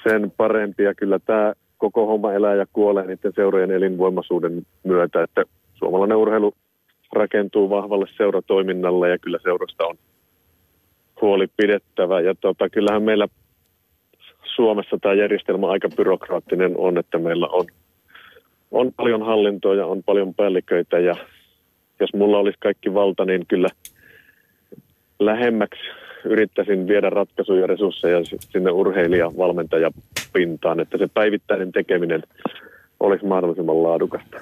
sen parempia kyllä tämä koko homma elää ja kuolee niiden seurojen elinvoimaisuuden myötä, että suomalainen urheilu rakentuu vahvalle seuratoiminnalle ja kyllä seurasta on huoli pidettävä. Ja tota, kyllähän meillä Suomessa tämä järjestelmä aika byrokraattinen on, että meillä on – on paljon hallintoa ja on paljon päälliköitä ja jos mulla olisi kaikki valta, niin kyllä lähemmäksi yrittäisin viedä ratkaisuja ja resursseja sinne urheilija-valmentajapintaan, että se päivittäinen tekeminen olisi mahdollisimman laadukasta.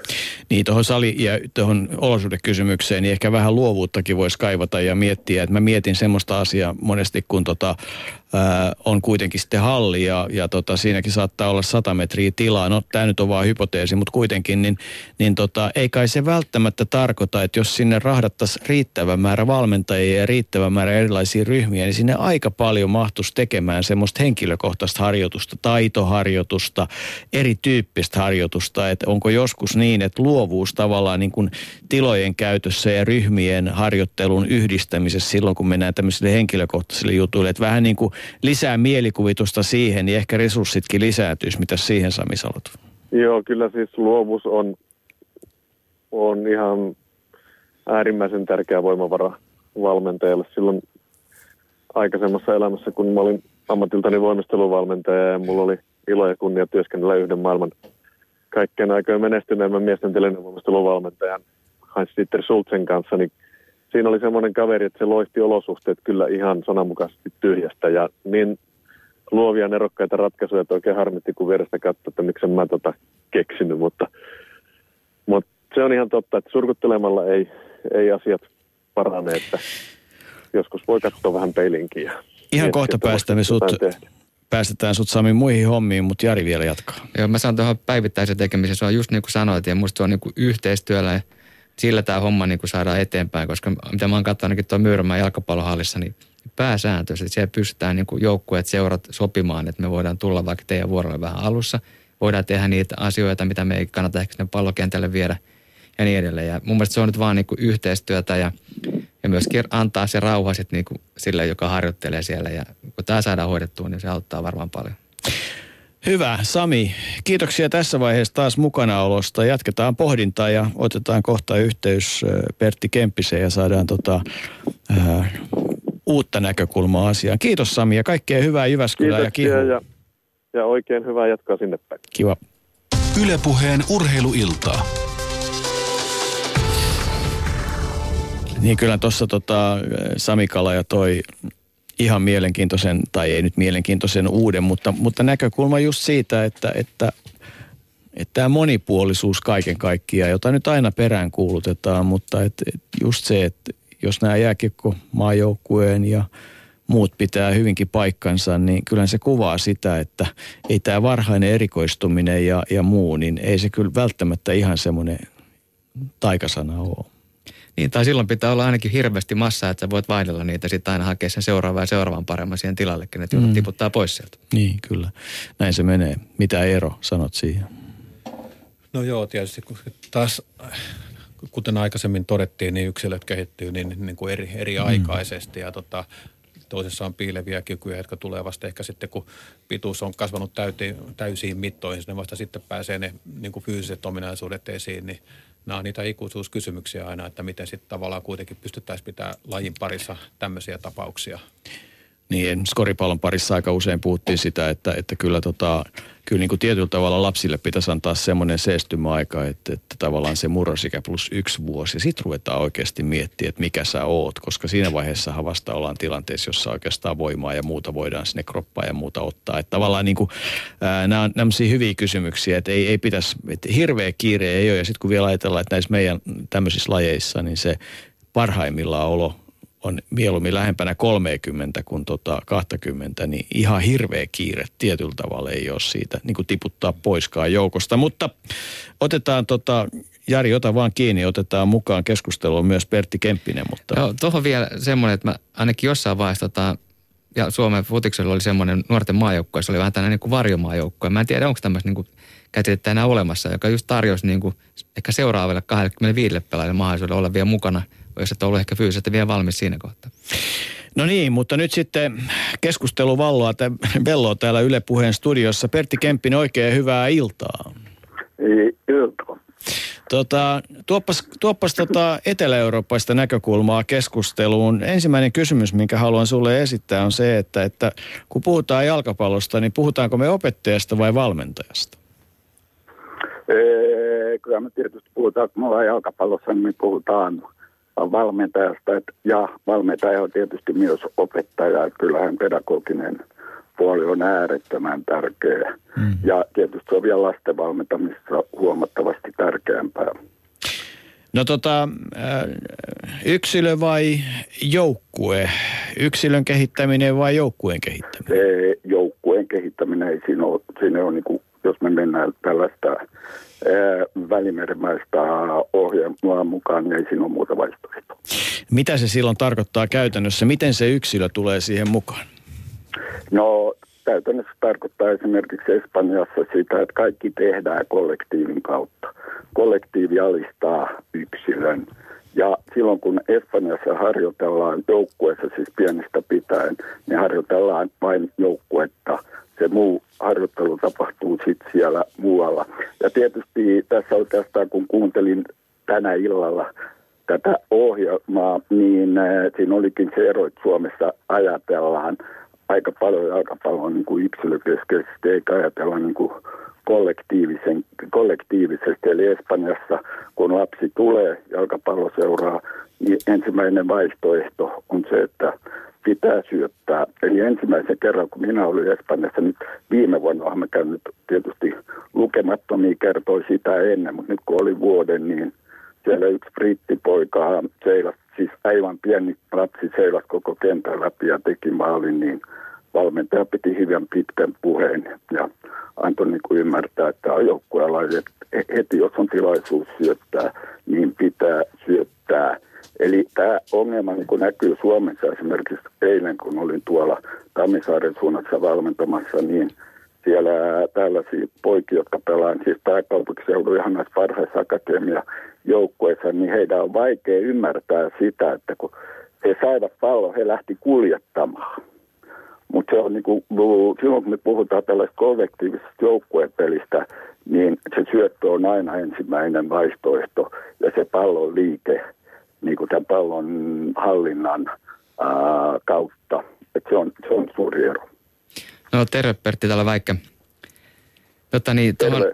Niin, tuohon sali- ja tuohon olosuhdekysymykseen, niin ehkä vähän luovuuttakin voisi kaivata ja miettiä, että mä mietin semmoista asiaa monesti, kun tota, on kuitenkin sitten halli ja, ja tota, siinäkin saattaa olla 100 metriä tilaa. No tämä nyt on vaan hypoteesi, mutta kuitenkin, niin, niin tota, ei kai se välttämättä tarkoita, että jos sinne rahdattaisiin riittävä määrä valmentajia ja riittävä määrä erilaisia ryhmiä, niin sinne aika paljon mahtuisi tekemään semmoista henkilökohtaista harjoitusta, taitoharjoitusta, erityyppistä harjoitusta, että onko joskus niin, että luovuus tavallaan niin kuin tilojen käytössä ja ryhmien harjoittelun yhdistämisessä silloin, kun mennään tämmöisille henkilökohtaisille jutuille, että vähän niin kuin lisää mielikuvitusta siihen, niin ehkä resurssitkin lisääntyisi. Mitä siihen Sami sanot? Joo, kyllä siis luovuus on, on ihan äärimmäisen tärkeä voimavara valmentajalle. Silloin aikaisemmassa elämässä, kun mä olin ammatiltani voimisteluvalmentaja ja mulla oli ilo ja kunnia työskennellä yhden maailman kaikkien aikojen menestyneemmän miesten televoimisteluvalmentajan Hans-Dieter Schulzen kanssa, niin siinä oli semmoinen kaveri, että se loisti olosuhteet kyllä ihan sananmukaisesti tyhjästä ja niin luovia nerokkaita ratkaisuja, että oikein harmitti, kun vierestä katsoi, että miksen mä tota keksinyt, mutta, mutta se on ihan totta, että surkuttelemalla ei, ei asiat parane, että joskus voi katsoa vähän peilinkin. Ja ihan kohta päästämme sut, päästetään sut Sami muihin hommiin, mutta Jari vielä jatkaa. Joo, mä sanon tuohon päivittäisen tekemiseen, se on just niin kuin sanoit, ja musta se on niin kuin yhteistyöllä ja sillä tämä homma niin kuin saadaan eteenpäin, koska mitä mä oon katsonut ainakin tuon Myyrmäen jalkapallohallissa, niin pääsääntöisesti siellä pystytään niin kuin joukkueet, seurat sopimaan, että me voidaan tulla vaikka teidän vuorolle vähän alussa, voidaan tehdä niitä asioita, mitä me ei kannata ehkä sinne pallokentälle viedä ja niin edelleen. Ja mun mielestä se on nyt vaan niin kuin yhteistyötä ja, ja myöskin antaa se rauha sitten niin kuin sille, joka harjoittelee siellä. Ja kun tämä saadaan hoidettua, niin se auttaa varmaan paljon. Hyvä. Sami, kiitoksia tässä vaiheessa taas mukanaolosta. Jatketaan pohdintaa ja otetaan kohta yhteys Pertti Kemppiseen ja saadaan tota, ää, uutta näkökulmaa asiaan. Kiitos Sami ja kaikkea hyvää Jyväskylään ja kiitos. Ja, ja oikein hyvää jatkaa sinne päin. Kiva. Ylepuheen urheiluiltaa. Niin kyllä tuossa tota, Sami Kalaja toi ihan mielenkiintoisen, tai ei nyt mielenkiintoisen uuden, mutta, mutta näkökulma just siitä, että, että että tämä monipuolisuus kaiken kaikkiaan, jota nyt aina perään kuulutetaan, mutta et, et just se, että jos nämä jääkiekko maajoukkueen ja muut pitää hyvinkin paikkansa, niin kyllä se kuvaa sitä, että ei tämä varhainen erikoistuminen ja, ja muu, niin ei se kyllä välttämättä ihan semmoinen taikasana ole. Niin, tai silloin pitää olla ainakin hirveästi massaa, että sä voit vaihdella niitä sitten aina hakea sen seuraavan ja seuraavan paremman siihen tilallekin, että mm. tiputtaa pois sieltä. Niin, kyllä. Näin se menee. Mitä ero sanot siihen? No joo, tietysti taas kuten aikaisemmin todettiin, niin yksilöt kehittyy niin, niin kuin eri, eri mm. aikaisesti ja tota, toisessa on piileviä kykyjä, jotka tulee vasta ehkä sitten, kun pituus on kasvanut täysiin mittoihin, ne vasta sitten pääsee ne niin kuin fyysiset ominaisuudet esiin, niin nämä on niitä ikuisuuskysymyksiä aina, että miten sitten tavallaan kuitenkin pystyttäisiin pitää lajin parissa tämmöisiä tapauksia. Niin, skoripallon parissa aika usein puhuttiin sitä, että, että kyllä tota, kyllä niin kuin tietyllä tavalla lapsille pitäisi antaa semmoinen seestymäaika, että, että tavallaan se murrosikä plus yksi vuosi. Ja sitten ruvetaan oikeasti miettiä, että mikä sä oot, koska siinä vaiheessa vasta ollaan tilanteessa, jossa oikeastaan voimaa ja muuta voidaan sinne kroppaa ja muuta ottaa. Että tavallaan niin kuin, ää, nämä on hyviä kysymyksiä, että ei, ei pitäisi, että hirveä kiire ei ole. Ja sitten kun vielä ajatellaan, että näissä meidän tämmöisissä lajeissa, niin se parhaimmillaan olo on mieluummin lähempänä 30 kuin tota 20, niin ihan hirveä kiire tietyllä tavalla ei ole siitä niin kuin tiputtaa poiskaan joukosta. Mutta otetaan tota, Jari, ota vaan kiinni, otetaan mukaan keskusteluun myös Pertti Kemppinen. Mutta... Joo, tuohon vielä semmoinen, että mä ainakin jossain vaiheessa tota, ja Suomen futiksella oli semmoinen nuorten maajoukko, se oli vähän tämmöinen niin varjomaajoukkue. Mä en tiedä, onko tämmöistä niin käsitettä enää olemassa, joka just tarjosi niin kuin, ehkä seuraavalle 25 pelaajalle mahdollisuuden olla vielä mukana – jos et ollut ehkä fyysisesti vielä valmis siinä kohtaa. No niin, mutta nyt sitten keskustelu valloa, velloa täällä Yle Puheen studiossa. Pertti Kemppinen, oikein hyvää iltaa. Iltaa. Tota, tuoppas tuoppas tota Etelä-Eurooppaista näkökulmaa keskusteluun. Ensimmäinen kysymys, minkä haluan sulle esittää, on se, että, että kun puhutaan jalkapallosta, niin puhutaanko me opettajasta vai valmentajasta? Ee, kyllä me tietysti puhutaan, kun me ollaan jalkapallossa, niin me puhutaan valmentajasta ja valmentaja on tietysti myös opettaja. Kyllähän pedagoginen puoli on äärettömän tärkeä. Mm. Ja tietysti se on vielä lasten valmentamisessa huomattavasti tärkeämpää. No tota, yksilö vai joukkue? Yksilön kehittäminen vai joukkueen kehittäminen? Se joukkueen kehittäminen ei siinä ole, siinä on niin kuin, jos me mennään tällaista välimerimäistä ohjelmaa mukaan, niin ei siinä ole muuta vaihtoehtoa. Mitä se silloin tarkoittaa käytännössä? Miten se yksilö tulee siihen mukaan? No käytännössä tarkoittaa esimerkiksi Espanjassa sitä, että kaikki tehdään kollektiivin kautta. Kollektiivi alistaa yksilön. Ja silloin kun Espanjassa harjoitellaan joukkueessa, siis pienestä pitäen, niin harjoitellaan vain joukkuetta. Se muu harjoittelu tapahtuu sitten siellä muualla. Ja tietysti tässä oikeastaan kun kuuntelin tänä illalla tätä ohjelmaa, niin äh, siinä olikin se ero, että Suomessa ajatellaan aika paljon jalkapalloa niin kuin yksilökeskeisesti, eikä ajatella niin kuin kollektiivisen, kollektiivisesti. Eli Espanjassa, kun lapsi tulee jalkapalloseuraa, niin ensimmäinen vaihtoehto on se, että pitää syöttää. Eli ensimmäisen kerran, kun minä olin Espanjassa, nyt viime vuonna olen käynyt tietysti lukemattomia kertoi sitä ennen, mutta nyt kun oli vuoden, niin siellä yksi brittipoika seilas, siis aivan pieni lapsi seilas koko kentän läpi ja teki maalin, niin valmentaja piti hyvän pitkän puheen ja antoi niin ymmärtää, että joukkueella heti jos on tilaisuus syöttää, niin pitää syöttää. Eli tämä ongelma niin kuin näkyy Suomessa esimerkiksi eilen, kun olin tuolla Tammisaaren suunnassa valmentamassa, niin siellä tällaisia poikia, jotka pelaa siis pääkaupunkiseudun ihan näissä parhaissa akatemia joukkueissa, niin heidän on vaikea ymmärtää sitä, että kun he saivat pallon, he lähti kuljettamaan. Mutta se on niin kuin, silloin kun me puhutaan tällaista kollektiivisesta joukkuepelistä, niin se syöttö on aina ensimmäinen vaihtoehto ja se pallon liike niin kuin tämän pallon hallinnan ää, kautta. Et se, on, se on suuri ero. No terve Pertti täällä Väikkä. Jotta niin, tuohon,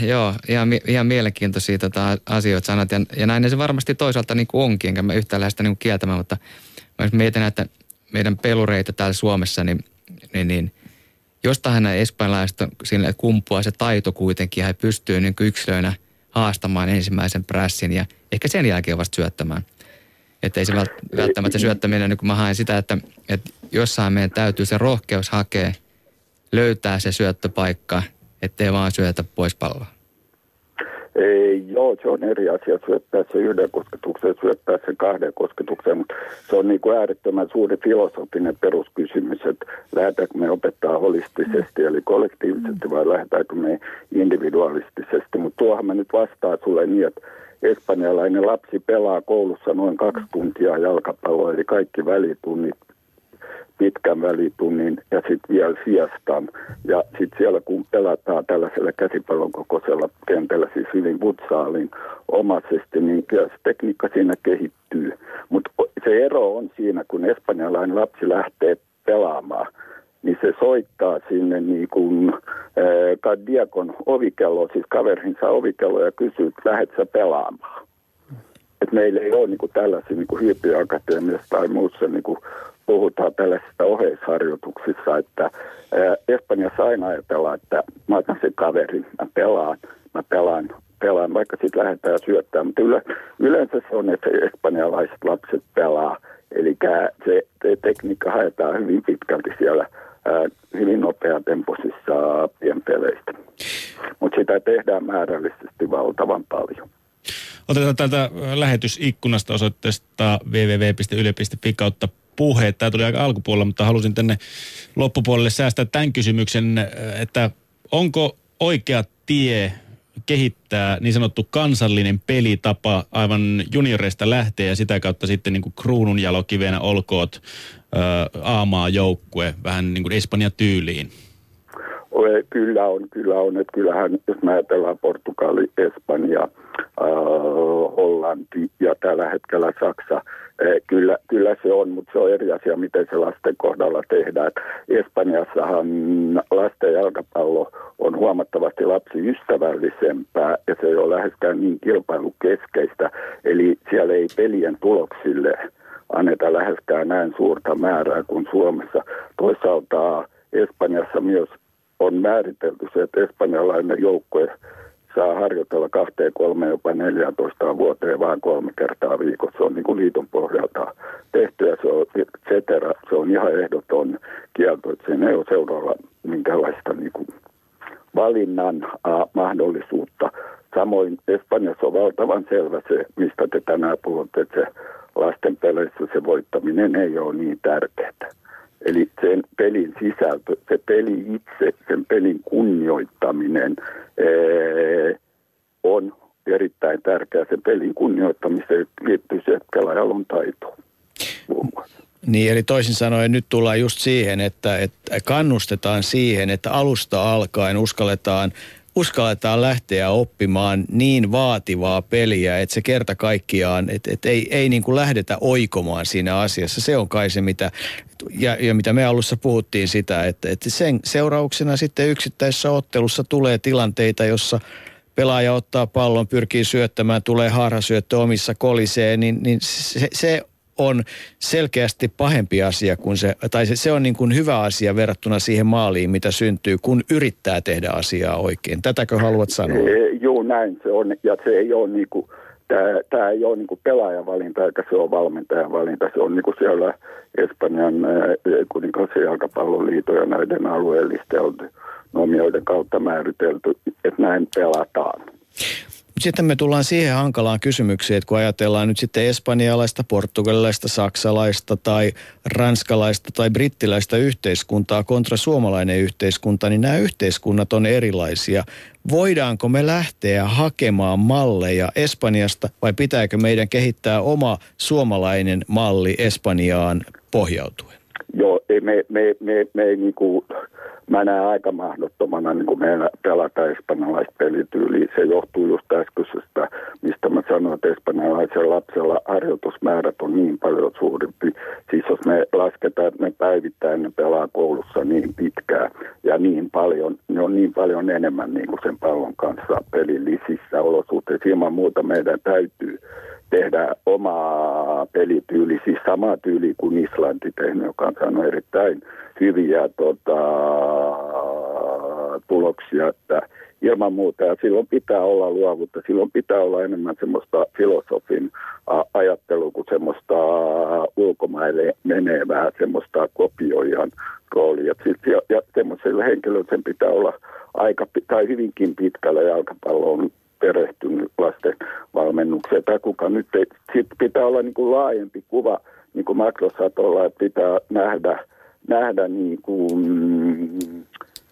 joo, ihan, ihan mielenkiintoisia tota, asioita sanat ja, ja näin se varmasti toisaalta niin kuin onkin, enkä mä yhtään lähde sitä niin kieltämään, mutta mä mietin, että meidän pelureita täällä Suomessa, niin, niin, niin jostain espanjalaista sille kumpuaa se taito kuitenkin, ja he pystyy niin yksilöinä haastamaan ensimmäisen prässin ja ehkä sen jälkeen vasta syöttämään. Että ei se välttämättä syöttäminen, niin kun mä haen sitä, että, että jossain meidän täytyy se rohkeus hakea, löytää se syöttöpaikka, ettei vaan syötä pois palloa. Ei, joo, se on eri asia syöttää se yhden kosketuksen syöttää se kahden kosketuksen, mutta se on niin kuin äärettömän suuri filosofinen peruskysymys, että lähdetäänkö me opettaa holistisesti eli kollektiivisesti vai lähdetäänkö me individualistisesti, mutta tuohan mä nyt vastaan sulle niin, että espanjalainen lapsi pelaa koulussa noin kaksi tuntia jalkapalloa, eli kaikki välitunnit pitkän välitunnin ja sitten vielä siestan. Ja sitten siellä kun pelataan tällaisella käsipallon kokoisella kentällä, siis hyvin futsaalin omaisesti, niin kyllä se tekniikka siinä kehittyy. Mutta se ero on siinä, kun espanjalainen lapsi lähtee pelaamaan, niin se soittaa sinne niin kuin äh, diakon ovikello, siis kaverinsa ovikello ja kysyy, että lähdet sä pelaamaan. Et meillä ei ole niin kuin tällaisia niin kuin hyötyakatemiassa tai muussa niin kuin puhutaan tällaisista oheisharjoituksissa, että Espanjassa aina ajatellaan, että mä otan sen kaverin, mä pelaan, mä pelaan, pelaan, vaikka sitten lähdetään syöttämään. Mutta yle, yleensä se on, että espanjalaiset lapset pelaa. Eli se, se tekniikka haetaan hyvin pitkälti siellä hyvin nopeatempoisissa pienpeleistä. Mutta sitä tehdään määrällisesti valtavan paljon. Otetaan täältä lähetysikkunasta osoitteesta www.yle.fi kautta puheet. Tämä tuli aika alkupuolella, mutta halusin tänne loppupuolelle säästää tämän kysymyksen, että onko oikea tie kehittää niin sanottu kansallinen pelitapa aivan junioreista lähtee ja sitä kautta sitten niin kuin olkoot aamaa joukkue vähän niin kuin Espanja tyyliin? Kyllä on, kyllä on. Että kyllähän, jos me ajatellaan Portugali, Espanja, äh, Hollanti ja tällä hetkellä Saksa, Eh, kyllä, kyllä se on, mutta se on eri asia, miten se lasten kohdalla tehdään. Espanjassahan lasten jalkapallo on huomattavasti lapsiystävällisempää ja se ei ole läheskään niin kilpailukeskeistä. Eli siellä ei pelien tuloksille anneta läheskään näin suurta määrää kuin Suomessa. Toisaalta Espanjassa myös on määritelty se, että espanjalainen joukkue saa harjoitella kahteen, kolme, jopa 14 vuoteen vaan kolme kertaa viikossa. Se on niin kuin liiton pohjalta tehty ja se on cetera. Se on ihan ehdoton kielto, että siinä ei ole seuraava minkälaista niin kuin valinnan mahdollisuutta. Samoin Espanjassa on valtavan selvä se, mistä te tänään puhutte, että se lasten peleissä se voittaminen ei ole niin tärkeää. Eli sen pelin sisältö, se peli itse, sen pelin kunnioittaminen ee, on erittäin tärkeää. Se pelin kunnioittamiseen liittyy se, että pelaajalla on taito Niin, eli toisin sanoen nyt tullaan just siihen, että, että kannustetaan siihen, että alusta alkaen uskalletaan uskalletaan lähteä oppimaan niin vaativaa peliä, että se kerta kaikkiaan, että, että ei, ei niin kuin lähdetä oikomaan siinä asiassa. Se on kai se, mitä, ja, ja mitä me alussa puhuttiin sitä, että, että sen seurauksena sitten yksittäisessä ottelussa tulee tilanteita, jossa pelaaja ottaa pallon, pyrkii syöttämään, tulee harhasyöttö omissa koliseen, niin, niin se, se on selkeästi pahempi asia kuin se, tai se, se on niin kuin hyvä asia verrattuna siihen maaliin, mitä syntyy, kun yrittää tehdä asiaa oikein. Tätäkö haluat sanoa? Joo, näin se on. Ja se ei ole niin kuin, tämä, tämä ei ole niin kuin pelaajan valinta, eikä se ole valmentajan valinta. Se on niin kuin siellä Espanjan kuninkaisen jalkapalloliiton ja näiden alueellisten nomioiden kautta määritelty, että näin pelataan. Sitten me tullaan siihen hankalaan kysymykseen, että kun ajatellaan nyt sitten espanjalaista, portugalilaista, saksalaista tai ranskalaista tai brittiläistä yhteiskuntaa kontra suomalainen yhteiskunta, niin nämä yhteiskunnat on erilaisia. Voidaanko me lähteä hakemaan malleja Espanjasta vai pitääkö meidän kehittää oma suomalainen malli Espanjaan pohjautuen? Joo, ei me, me, me, me ei niin kuin mä näen aika mahdottomana niin kuin meillä pelata espanjalaista pelityyliä. Se johtuu just äskeisestä, mistä mä sanoin, että espanjalaisen lapsella harjoitusmäärät on niin paljon suurempi. Siis jos me lasketaan, että me päivittäin ne pelaa koulussa niin pitkään ja niin paljon, ne on niin paljon enemmän niin kuin sen pallon kanssa pelillisissä olosuhteissa. Ilman muuta meidän täytyy tehdä omaa pelityyli, siis sama tyyli kuin Islanti tehnyt, joka on saanut erittäin hyviä tota, tuloksia, että ilman muuta. Ja silloin pitää olla luovuutta, silloin pitää olla enemmän semmoista filosofin ajattelua kuin semmoista ulkomaille menevää, semmoista kopioijan roolia. Ja, ja henkilölle sen pitää olla aika, tai hyvinkin pitkällä jalkapalloon perehtynyt lasten valmennukseen. Tai kuka nyt sit pitää olla niin kuin laajempi kuva, niin kuin makrosatolla, että pitää nähdä, nähdä niin kuin,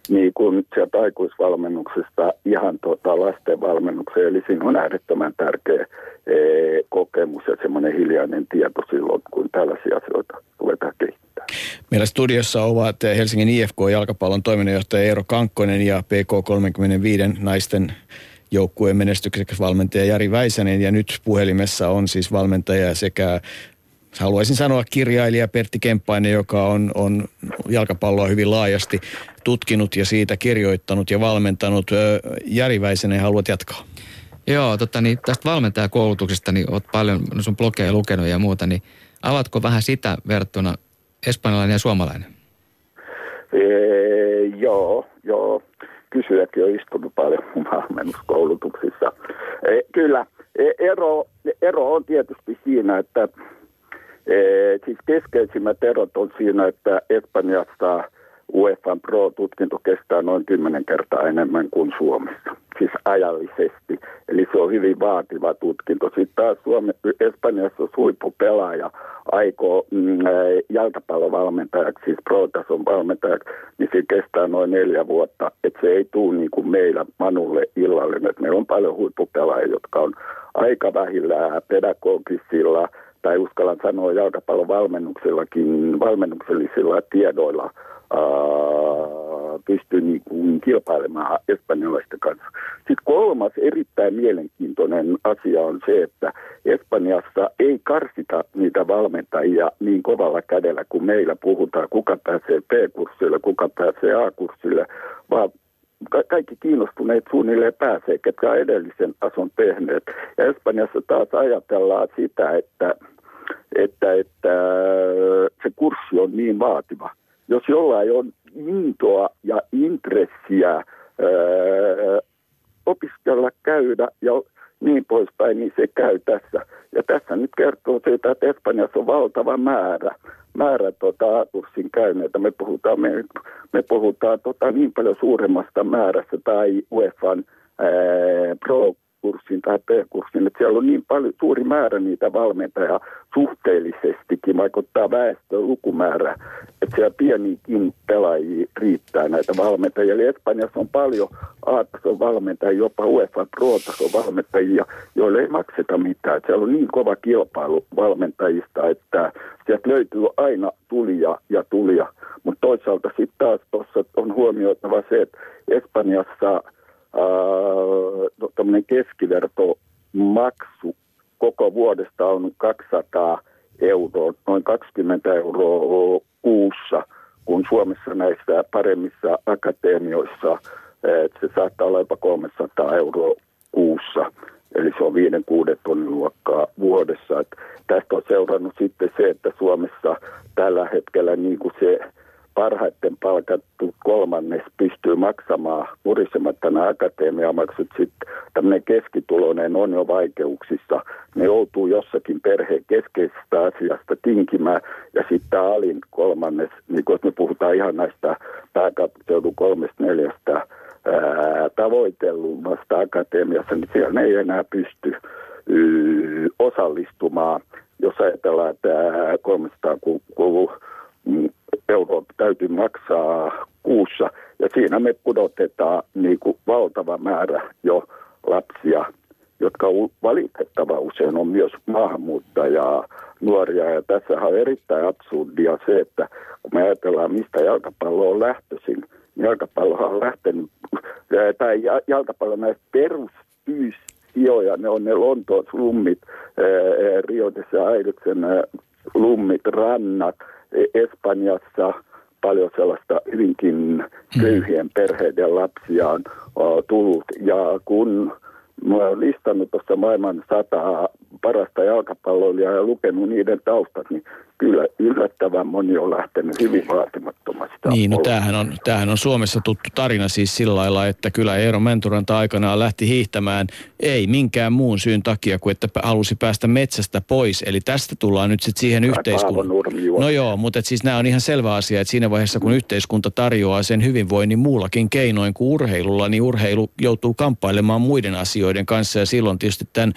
niin kuin sieltä aikuisvalmennuksesta ihan tota lasten valmennukseen. Eli siinä on äärettömän tärkeä ee, kokemus ja semmoinen hiljainen tieto silloin, kun tällaisia asioita ruvetaan kehittämään. Meillä studiossa ovat Helsingin IFK-jalkapallon toiminnanjohtaja Eero Kankkonen ja PK35 naisten joukkueen menestyksekäs valmentaja Jari Väisänen ja nyt puhelimessa on siis valmentaja sekä haluaisin sanoa kirjailija Pertti Kemppainen, joka on, on jalkapalloa hyvin laajasti tutkinut ja siitä kirjoittanut ja valmentanut. Jari Väisänen, haluat jatkaa? Joo, totta, niin tästä valmentajakoulutuksesta, niin olet paljon no sun blogeja lukenut ja muuta, niin avatko vähän sitä verrattuna espanjalainen ja suomalainen? Ee, joo, joo kysyjäkin on istunut paljon valmennuskoulutuksissa. E, kyllä, e, ero, ero on tietysti siinä, että e, siis keskeisimmät erot on siinä, että Espanjassa UEFA Pro-tutkinto kestää noin kymmenen kertaa enemmän kuin Suomessa, siis ajallisesti. Eli se on hyvin vaativa tutkinto. Sitten taas Suomi, Espanjassa huippupelaaja aikoo mm, jalkapallovalmentajaksi, siis pro-tason valmentajaksi, niin se kestää noin neljä vuotta. Että se ei tule niin kuin meillä Manulle illalle. Et meillä on paljon huippupelaajia, jotka on aika vähillä pedagogisilla tai uskallan sanoa jalkapallon valmennuksellakin, valmennuksellisilla tiedoilla – pystyy niin kuin kilpailemaan espanjalaisten kanssa. Sitten kolmas erittäin mielenkiintoinen asia on se, että Espanjassa ei karsita niitä valmentajia niin kovalla kädellä kuin meillä puhutaan, kuka pääsee P-kurssille, kuka pääsee A-kurssille, vaan kaikki kiinnostuneet suunnilleen pääsee, ketkä on edellisen tason tehneet. Ja Espanjassa taas ajatellaan sitä, että, että, että se kurssi on niin vaativa – jos jollain on intoa ja intressiä ää, opiskella, käydä ja niin poispäin, niin se käy tässä. Ja tässä nyt kertoo siitä, että Espanjassa on valtava määrä, määrä tota, kurssin käyneitä. Me puhutaan, me, me puhutaan tota, niin paljon suuremmasta määrästä tai UEFan ää, pro kurssin tai B-kurssin, että siellä on niin paljon, suuri määrä niitä valmentajia suhteellisestikin, vaikuttaa väestön lukumäärä, että siellä pienikin pelaajia riittää näitä valmentajia. Eli Espanjassa on paljon A-tason valmentajia, jopa UEFA Pro-tason valmentajia, joille ei makseta mitään. Siellä on niin kova kilpailu valmentajista, että sieltä löytyy aina tulia ja tulia. Mutta toisaalta sitten taas tuossa on huomioitava se, että Espanjassa – no, tämmöinen keskivertomaksu koko vuodesta on 200 euroa, noin 20 euroa kuussa, kun Suomessa näissä paremmissa akateemioissa että se saattaa olla jopa 300 euroa kuussa. Eli se on 5-6 tonnin luokkaa vuodessa. Et tästä on seurannut sitten se, että Suomessa tällä hetkellä niin kuin se parhaiten palkattu kolmannes pystyy maksamaan murisematta nämä akatemiamaksut. Sitten tämmöinen keskituloinen on jo vaikeuksissa. Ne joutuu jossakin perheen keskeisestä asiasta tinkimään. Ja sitten tämä alin kolmannes, niin kun me puhutaan ihan näistä pääkaupunkiseudun kolmesta neljästä tavoitellummasta akatemiassa, niin siellä ei enää pysty osallistumaan. Jos ajatellaan, että 300 euroa täytyy maksaa kuussa, ja siinä me pudotetaan niin kuin valtava määrä jo lapsia, jotka valitettava usein on myös maahanmuuttajaa nuoria. Ja tässä on erittäin absurdia se, että kun me ajatellaan, mistä jalkapallo on lähtöisin, niin jalkapallo on lähtenyt, tai jalkapallo näistä perustyisijoja, ne on ne Lontoon slummit, Rio de lummit, rannat, Espanjassa paljon sellaista hyvinkin mm. köyhien perheiden lapsia on tullut. Ja kun Mä olen listannut tuossa maailman sataa parasta jalkapalloilijaa ja lukenut niiden taustat, niin kyllä yllättävän moni on lähtenyt hyvin vaatimattomasti. Niin, no tämähän on, tämähän on Suomessa tuttu tarina siis sillä lailla, että kyllä Eero Menturanta aikanaan lähti hiihtämään ei minkään muun syyn takia kuin että halusi päästä metsästä pois. Eli tästä tullaan nyt sitten siihen yhteiskuntaan. No joo, mutta siis nämä on ihan selvä asia, että siinä vaiheessa kun yhteiskunta tarjoaa sen hyvinvoinnin muullakin keinoin kuin urheilulla, niin urheilu joutuu kamppailemaan muiden asioiden kanssa ja silloin tietysti tämän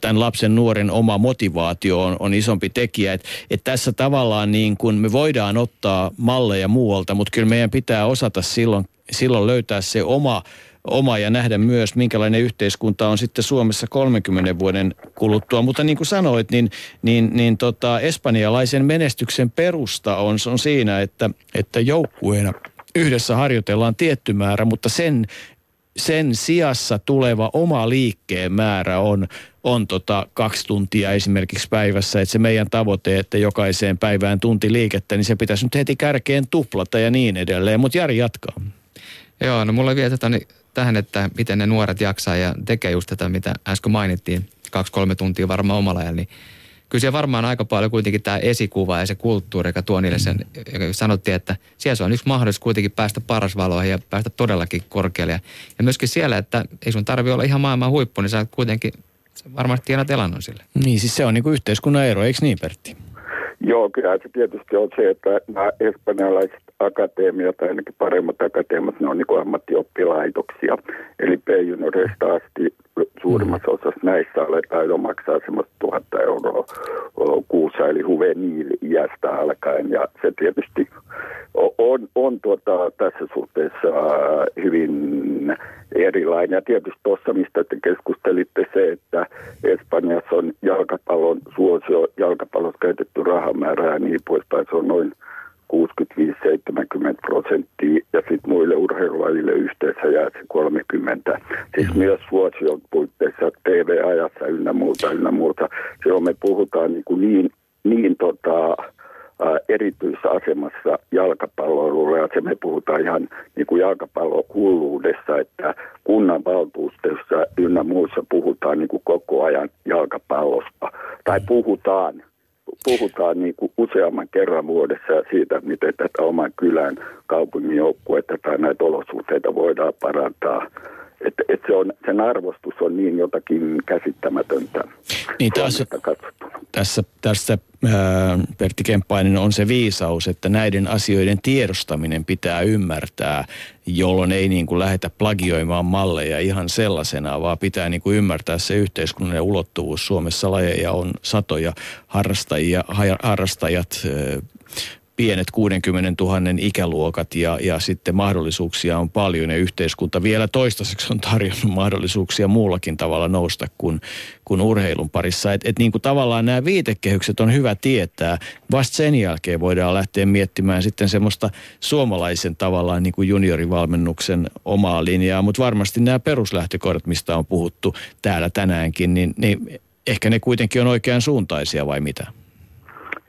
tämän lapsen nuoren oma motivaatio on, on isompi tekijä. Et, et tässä tavallaan niin kun me voidaan ottaa malleja muualta, mutta kyllä meidän pitää osata silloin, silloin löytää se oma oma ja nähdä myös, minkälainen yhteiskunta on sitten Suomessa 30 vuoden kuluttua. Mutta niin kuin sanoit, niin, niin, niin tota, espanjalaisen menestyksen perusta on, on siinä, että, että joukkueena yhdessä harjoitellaan tietty määrä, mutta sen sen sijassa tuleva oma liikkeen määrä on, on tota kaksi tuntia esimerkiksi päivässä. Että se meidän tavoite, että jokaiseen päivään tunti liikettä, niin se pitäisi nyt heti kärkeen tuplata ja niin edelleen. Mutta Jari jatkaa. Joo, no mulla vielä tätä, tähän, että miten ne nuoret jaksaa ja tekee just tätä, mitä äsken mainittiin, kaksi-kolme tuntia varmaan omalla ajalla, niin kyllä siellä varmaan aika paljon kuitenkin tämä esikuva ja se kulttuuri, joka tuo niille sen, joka sanottiin, että siellä se on yksi mahdollisuus kuitenkin päästä parasvaloihin ja päästä todellakin korkealle. Ja myöskin siellä, että ei sun tarvi olla ihan maailman huippu, niin sä kuitenkin varmasti tiedät elannon sille. Niin, siis se on niin kuin yhteiskunnan ero, eikö niin Pertti? Joo, kyllä se tietysti on se, että nämä espanjalaiset akatemiat, ainakin paremmat akatemiat, ne on niin ammattioppilaitoksia. Eli p asti suurimmassa osassa näissä aletaan jo maksaa semmoista tuhatta euroa kuussa, eli huveniil iästä alkaen. Ja se tietysti on, on tuota, tässä suhteessa hyvin erilainen. Ja tietysti tuossa, mistä te keskustelitte, se, että Espanjassa jalkapallon suosio, jalkapallossa käytetty rahamäärää ja niin poispäin, se on noin 65-70 prosenttia ja sitten muille urheilulajille yhteensä jää se 30. Siis mm. myös vuosion puitteissa TV-ajassa ynnä muuta, ynnä muuta. Silloin me puhutaan niin, kuin niin, niin tota, erityisasemassa jalkapalloilulla ja se me puhutaan ihan niin kuin jalkapallohulluudessa, että kunnan valtuustossa ynnä muussa puhutaan niin kuin koko ajan jalkapallosta. Tai puhutaan puhutaan niin kuin useamman kerran vuodessa siitä, miten tätä oman kylän kaupungin joukkuetta tai näitä olosuhteita voidaan parantaa. Että et se on, sen arvostus on niin jotakin käsittämätöntä. Niin tässä, tässä, tässä ää, Pertti Kemppainen on se viisaus, että näiden asioiden tiedostaminen pitää ymmärtää, jolloin ei niin kuin lähdetä plagioimaan malleja ihan sellaisena, vaan pitää niin kuin ymmärtää se yhteiskunnallinen ulottuvuus. Suomessa lajeja on satoja harrastajia, harrastajat pienet 60 000 ikäluokat ja, ja sitten mahdollisuuksia on paljon ja yhteiskunta vielä toistaiseksi on tarjonnut mahdollisuuksia muullakin tavalla nousta kuin, kuin urheilun parissa. Et, et niin kuin tavallaan nämä viitekehykset on hyvä tietää. Vasta sen jälkeen voidaan lähteä miettimään sitten semmoista suomalaisen tavallaan niin kuin juniorivalmennuksen omaa linjaa, mutta varmasti nämä peruslähtökohdat, mistä on puhuttu täällä tänäänkin, niin, niin ehkä ne kuitenkin on oikean suuntaisia vai mitä?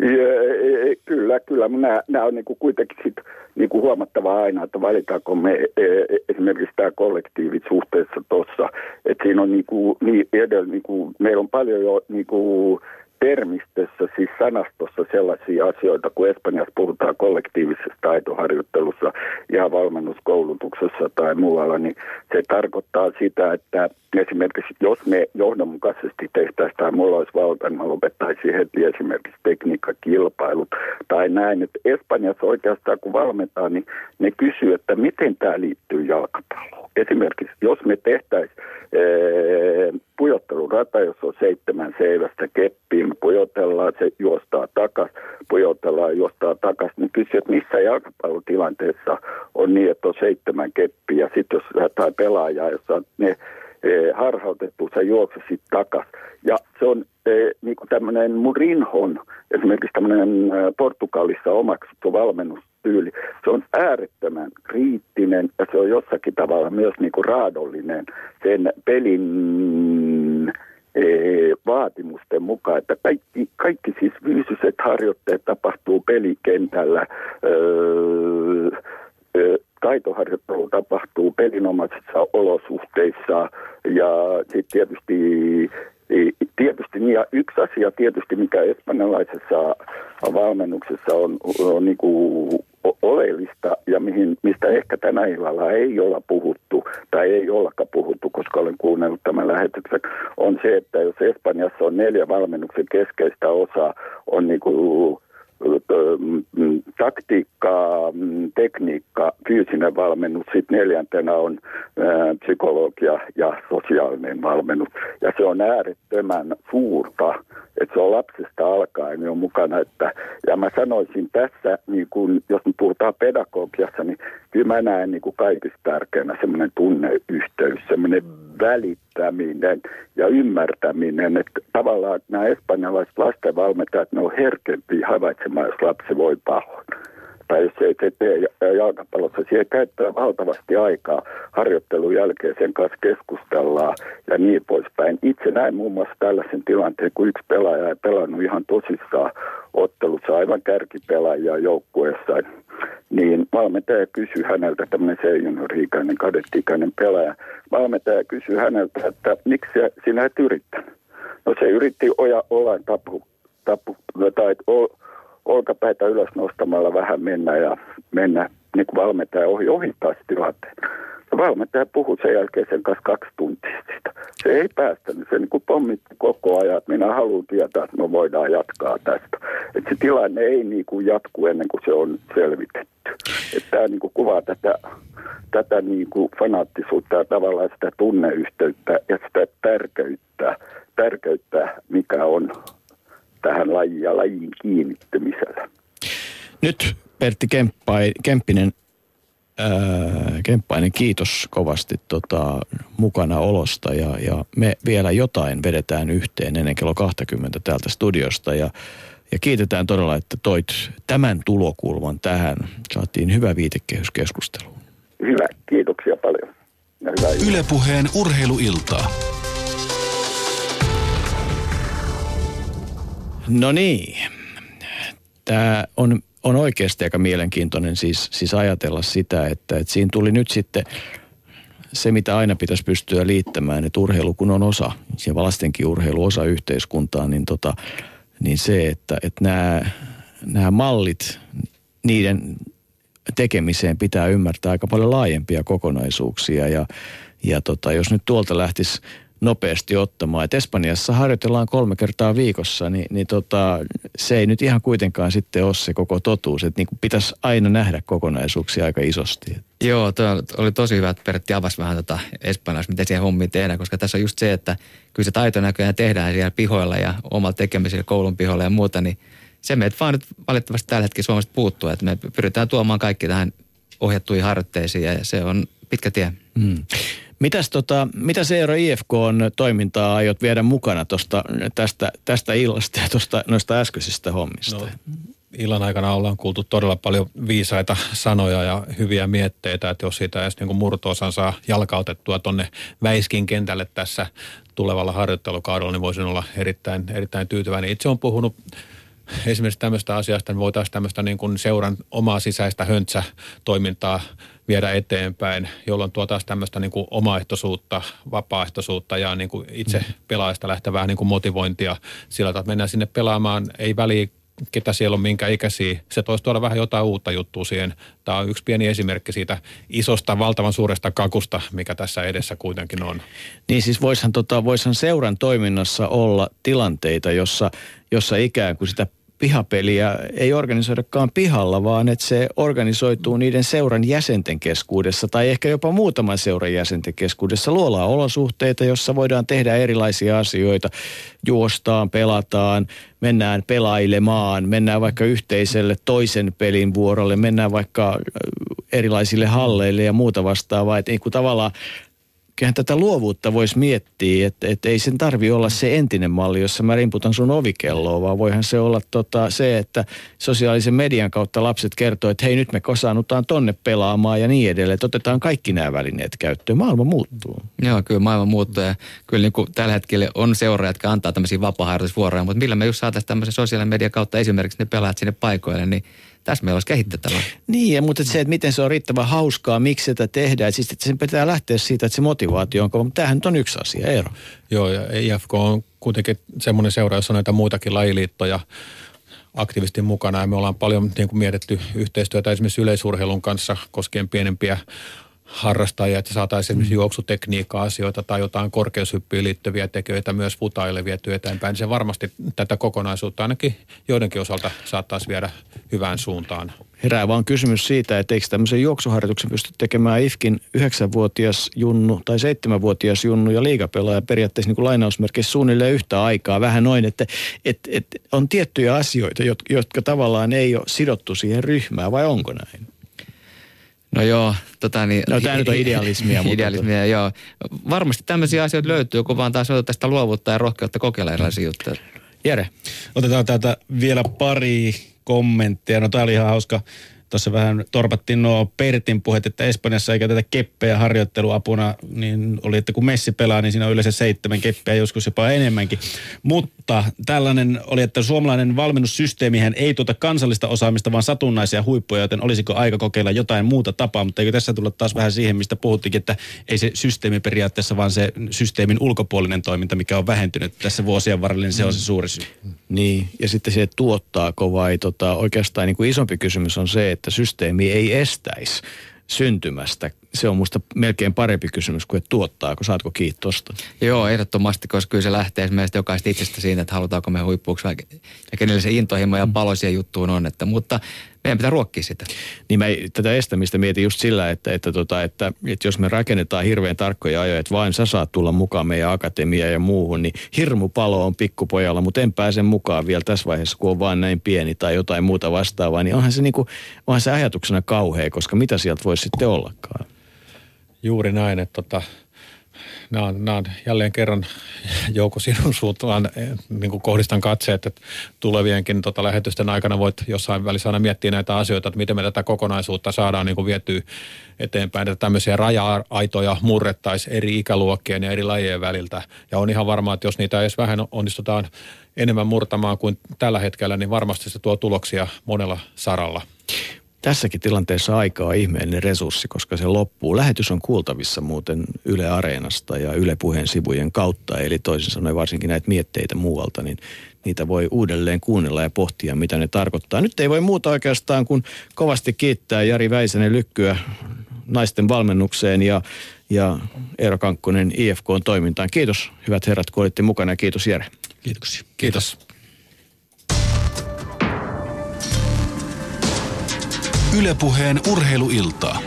Ja, kyllä, kyllä. Nämä, nämä on niin kuin kuitenkin sit, niin kuin huomattava aina, että valitaanko me e, esimerkiksi tämä kollektiivit suhteessa tuossa. Että siinä on niin kuin, niin edellä, niin kuin, meillä on paljon jo niin kuin, termistössä, siis sanastossa sellaisia asioita, kun Espanjassa puhutaan kollektiivisessa taitoharjoittelussa ja valmennuskoulutuksessa tai muualla, niin se tarkoittaa sitä, että esimerkiksi jos me johdonmukaisesti tehtäisiin tai mulla olisi valta, niin mä lopettaisin heti esimerkiksi tekniikkakilpailut tai näin. Että Espanjassa oikeastaan kun valmentaa, niin ne kysyy, että miten tämä liittyy jalkapalloon. Esimerkiksi jos me tehtäisiin pujottelurata, jos on seitsemän seivästä keppiä, me pujotellaan, se juostaa takas, pujotellaan, juostaa takas, niin kysyy, että missä jalkapallotilanteessa on niin, että on seitsemän keppiä, sitten jos tai pelaajaa, jossa ne e, harhautettu, sä juoksesit takas. Ja se on e, niin kuin tämmöinen Murinhon, esimerkiksi tämmöinen Portugalissa omaksuttu valmennustyyli. Se on äärettömän kriittinen ja se on jossakin tavalla myös niin kuin raadollinen sen pelin e, vaatimusten mukaan, että kaikki, kaikki siis fyysiset harjoitteet tapahtuu pelikentällä, öö, taitoharjoittelu tapahtuu pelinomaisissa olosuhteissa ja sitten tietysti Tietysti, niin ja yksi asia tietysti, mikä espanjalaisessa valmennuksessa on, on niin kuin oleellista ja mihin, mistä ehkä tänä illalla ei olla puhuttu tai ei ollakaan puhuttu, koska olen kuunnellut tämän lähetyksen, on se, että jos Espanjassa on neljä valmennuksen keskeistä osaa, on niin kuin taktiikka, tekniikka, fyysinen valmennus, sitten neljäntenä on psykologia ja sosiaalinen valmennus. Ja se on äärettömän suurta, että se on lapsesta alkaen jo mukana. Että, ja mä sanoisin tässä, niin kun, jos me puhutaan pedagogiassa, niin kyllä mä näen niin kuin kaikista tärkeänä semmoinen tunneyhteys, semmoinen välittäminen ja ymmärtäminen, että tavallaan nämä espanjalaiset lastenvalmentajat, ne on herkempiä havaitsemaan, jos lapsi voi pahoin. Ei se tee jalkapallossa, siihen käyttää valtavasti aikaa harjoittelun jälkeen, sen kanssa keskustellaan ja niin poispäin. Itse näin muun muassa tällaisen tilanteen, kun yksi pelaaja ei pelannut ihan tosissaan ottelussa aivan kärkipelaajia joukkueessa, niin valmentaja kysyy häneltä, tämmöinen seniori-ikäinen, kadettiikäinen pelaaja, valmentaja kysyy häneltä, että miksi sinä et yrittänyt? No se yritti oja olain tapu, tapu tai olkapäitä ylös nostamalla vähän mennä ja mennä niin kuin valmentaja ohi, ohittaa se tilanteen. Ja valmentaja puhui sen jälkeen sen kanssa kaksi tuntia sitä. Se ei päästänyt, se niin kuin pommitti koko ajan, että minä haluan tietää, että me voidaan jatkaa tästä. Että se tilanne ei niin kuin jatku ennen kuin se on selvitetty. Tämä niin kuin kuvaa tätä, tätä niin kuin fanaattisuutta ja tavallaan sitä tunneyhteyttä ja sitä tärkeyttä, tärkeyttä mikä on tähän lajiin ja lajiin kiinnittymisellä. Nyt Pertti Kemppai, Kemppinen, ää, Kemppainen, kiitos kovasti tota, mukana olosta ja, ja me vielä jotain vedetään yhteen ennen kello 20 täältä studiosta ja, ja kiitetään todella, että toit tämän tulokulman tähän. Saatiin hyvä viitekehys keskusteluun. Hyvä, kiitoksia paljon. Ja hyvää Ylepuheen urheiluiltaa. No niin. Tämä on, on oikeasti aika mielenkiintoinen siis, siis ajatella sitä, että, että siinä tuli nyt sitten se, mitä aina pitäisi pystyä liittämään, että urheilu kun on osa, ja lastenkin urheilu osa yhteiskuntaa, niin, tota, niin se, että, että nämä, nämä mallit, niiden tekemiseen pitää ymmärtää aika paljon laajempia kokonaisuuksia. Ja, ja tota, jos nyt tuolta lähtisi nopeasti ottamaan. Et Espanjassa harjoitellaan kolme kertaa viikossa, niin, niin tota, se ei nyt ihan kuitenkaan sitten ole se koko totuus. Että niin pitäisi aina nähdä kokonaisuuksia aika isosti. Joo, tuo oli tosi hyvä, että Pertti avasi vähän tota Espanjassa, miten siihen hommiin tehdään, koska tässä on just se, että kyllä se taito näköjään tehdään siellä pihoilla ja omalla tekemisellä koulun pihoilla ja muuta, niin se meitä vaan nyt valitettavasti tällä hetkellä Suomesta puuttuu, että me pyritään tuomaan kaikki tähän ohjattuihin harjoitteisiin ja se on pitkä tie. Hmm. Mitäs tota, mitä se Eero IFK on toimintaa aiot viedä mukana tosta, tästä, tästä illasta ja tosta, noista äskeisistä hommista? No, illan aikana ollaan kuultu todella paljon viisaita sanoja ja hyviä mietteitä, että jos siitä edes niin murtoosan saa jalkautettua tonne Väiskin kentälle tässä tulevalla harjoittelukaudella, niin voisin olla erittäin, erittäin tyytyväinen. Itse on puhunut esimerkiksi tämmöistä asiasta, niin voitaisiin tämmöistä niin kuin seuran omaa sisäistä höntsätoimintaa viedä eteenpäin, jolloin tuotaisiin tämmöistä niin kuin omaehtoisuutta, vapaaehtoisuutta ja niin kuin itse pelaajasta lähtevää niin kuin motivointia sillä että mennään sinne pelaamaan, ei väliä ketä siellä on, minkä ikäisiä. Se toisi tuoda vähän jotain uutta juttua siihen. Tämä on yksi pieni esimerkki siitä isosta, valtavan suuresta kakusta, mikä tässä edessä kuitenkin on. Niin siis voishan, tota, voishan seuran toiminnassa olla tilanteita, jossa, jossa ikään kuin sitä pihapeliä ei organisoidakaan pihalla, vaan että se organisoituu niiden seuran jäsenten keskuudessa tai ehkä jopa muutaman seuran jäsenten keskuudessa. Luolaa olosuhteita, jossa voidaan tehdä erilaisia asioita. Juostaan, pelataan, mennään pelailemaan, mennään vaikka yhteiselle toisen pelin vuorolle, mennään vaikka erilaisille halleille ja muuta vastaavaa. Että niin kuin tavallaan kyllähän tätä luovuutta voisi miettiä, että, että ei sen tarvi olla se entinen malli, jossa mä rimputan sun ovikelloa, vaan voihan se olla tota, se, että sosiaalisen median kautta lapset kertoo, että hei nyt me kosaannutaan tonne pelaamaan ja niin edelleen, että otetaan kaikki nämä välineet käyttöön. Maailma muuttuu. Joo, kyllä maailma muuttuu ja kyllä niin kuin tällä hetkellä on seuraajat, jotka antaa tämmöisiä vapaa mutta millä me just saataisiin tämmöisen sosiaalisen median kautta esimerkiksi ne pelaat sinne paikoille, niin tässä meillä olisi kehitettävää. Niin, mutta se, että miten se on riittävän hauskaa, miksi sitä tehdään. Siis että sen pitää lähteä siitä, että se motivaatio on kova. Mutta tämähän on yksi asia, ero. Joo, ja IFK on kuitenkin semmoinen seura, jossa on näitä muitakin lajiliittoja aktiivisesti mukana. Ja me ollaan paljon niin kuin mietitty yhteistyötä esimerkiksi yleisurheilun kanssa koskien pienempiä harrastajia, että saataisiin esimerkiksi mm. juoksutekniikka-asioita tai jotain korkeushyppyyn liittyviä tekijöitä myös futaille eteenpäin. Se varmasti tätä kokonaisuutta ainakin joidenkin osalta saattaisi viedä hyvään suuntaan. Herää vaan kysymys siitä, että eikö tämmöisen juoksuharjoituksen pysty tekemään IFKin 9-vuotias junnu tai 7-vuotias junnu ja liigapelaaja periaatteessa niin kuin lainausmerkeissä suunnilleen yhtä aikaa. Vähän noin, että, että, että on tiettyjä asioita, jotka, jotka tavallaan ei ole sidottu siihen ryhmään vai onko näin? No joo, tota niin... No tämä nyt on idealismia. mutta idealismia, tota. joo. Varmasti tämmöisiä asioita löytyy, kun vaan taas tästä luovuutta ja rohkeutta kokeilla erilaisia juttuja. Jere. Otetaan täältä vielä pari kommenttia. No tämä oli ihan hauska tuossa vähän torpattiin nuo Pertin puheet, että Espanjassa ei käytetä keppejä harjoitteluapuna, niin oli, että kun Messi pelaa, niin siinä on yleensä seitsemän keppiä, joskus jopa enemmänkin. Mutta tällainen oli, että suomalainen valmennussysteemihän ei tuota kansallista osaamista, vaan satunnaisia huippuja, joten olisiko aika kokeilla jotain muuta tapaa, mutta eikö tässä tulla taas vähän siihen, mistä puhuttikin, että ei se systeemi periaatteessa, vaan se systeemin ulkopuolinen toiminta, mikä on vähentynyt tässä vuosien varrella, niin se on se suuri syy. Niin, ja sitten se tuottaako vai tota, oikeastaan niin kuin isompi kysymys on se, että systeemi ei estäisi syntymästä. Se on musta melkein parempi kysymys kuin, että tuottaako, saatko kiinni tosta? Joo, ehdottomasti, koska kyllä se lähtee meistä jokaista itsestä siinä, että halutaanko me huippuuksi ja kenelle se intohimo ja mm. palo siihen juttuun on. Että, mutta meidän pitää ruokkia sitä. Niin mä tätä estämistä mietin just sillä, että, että, tota, että, että jos me rakennetaan hirveän tarkkoja ajoja, että vain sä saat tulla mukaan meidän akatemiaan ja muuhun, niin hirmupalo on pikkupojalla, mutta en pääse mukaan vielä tässä vaiheessa, kun on vaan näin pieni tai jotain muuta vastaavaa, niin onhan se, niin kuin, onhan se ajatuksena kauhea, koska mitä sieltä voisi sitten ollakaan. Juuri näin, että tota, nämä on, nämä on jälleen kerran Jouko sinun suuntaan, eh, niin kuin kohdistan katseet, että tulevienkin tota, lähetysten aikana voit jossain välissä aina miettiä näitä asioita, että miten me tätä kokonaisuutta saadaan niin kuin vietyä eteenpäin, että tämmöisiä raja-aitoja murrettaisiin eri ikäluokkien ja eri lajien väliltä. Ja on ihan varmaa, että jos niitä edes vähän onnistutaan enemmän murtamaan kuin tällä hetkellä, niin varmasti se tuo tuloksia monella saralla tässäkin tilanteessa aikaa ihmeellinen resurssi, koska se loppuu. Lähetys on kuultavissa muuten Yle Areenasta ja Yle Puheen sivujen kautta, eli toisin sanoen varsinkin näitä mietteitä muualta, niin niitä voi uudelleen kuunnella ja pohtia, mitä ne tarkoittaa. Nyt ei voi muuta oikeastaan kuin kovasti kiittää Jari Väisänen lykkyä naisten valmennukseen ja, ja Eero Kankkonen IFK toimintaan. Kiitos hyvät herrat, kun olitte mukana ja kiitos Jere. Kiitoksia. Kiitos. Ylepuheen urheiluiltaa.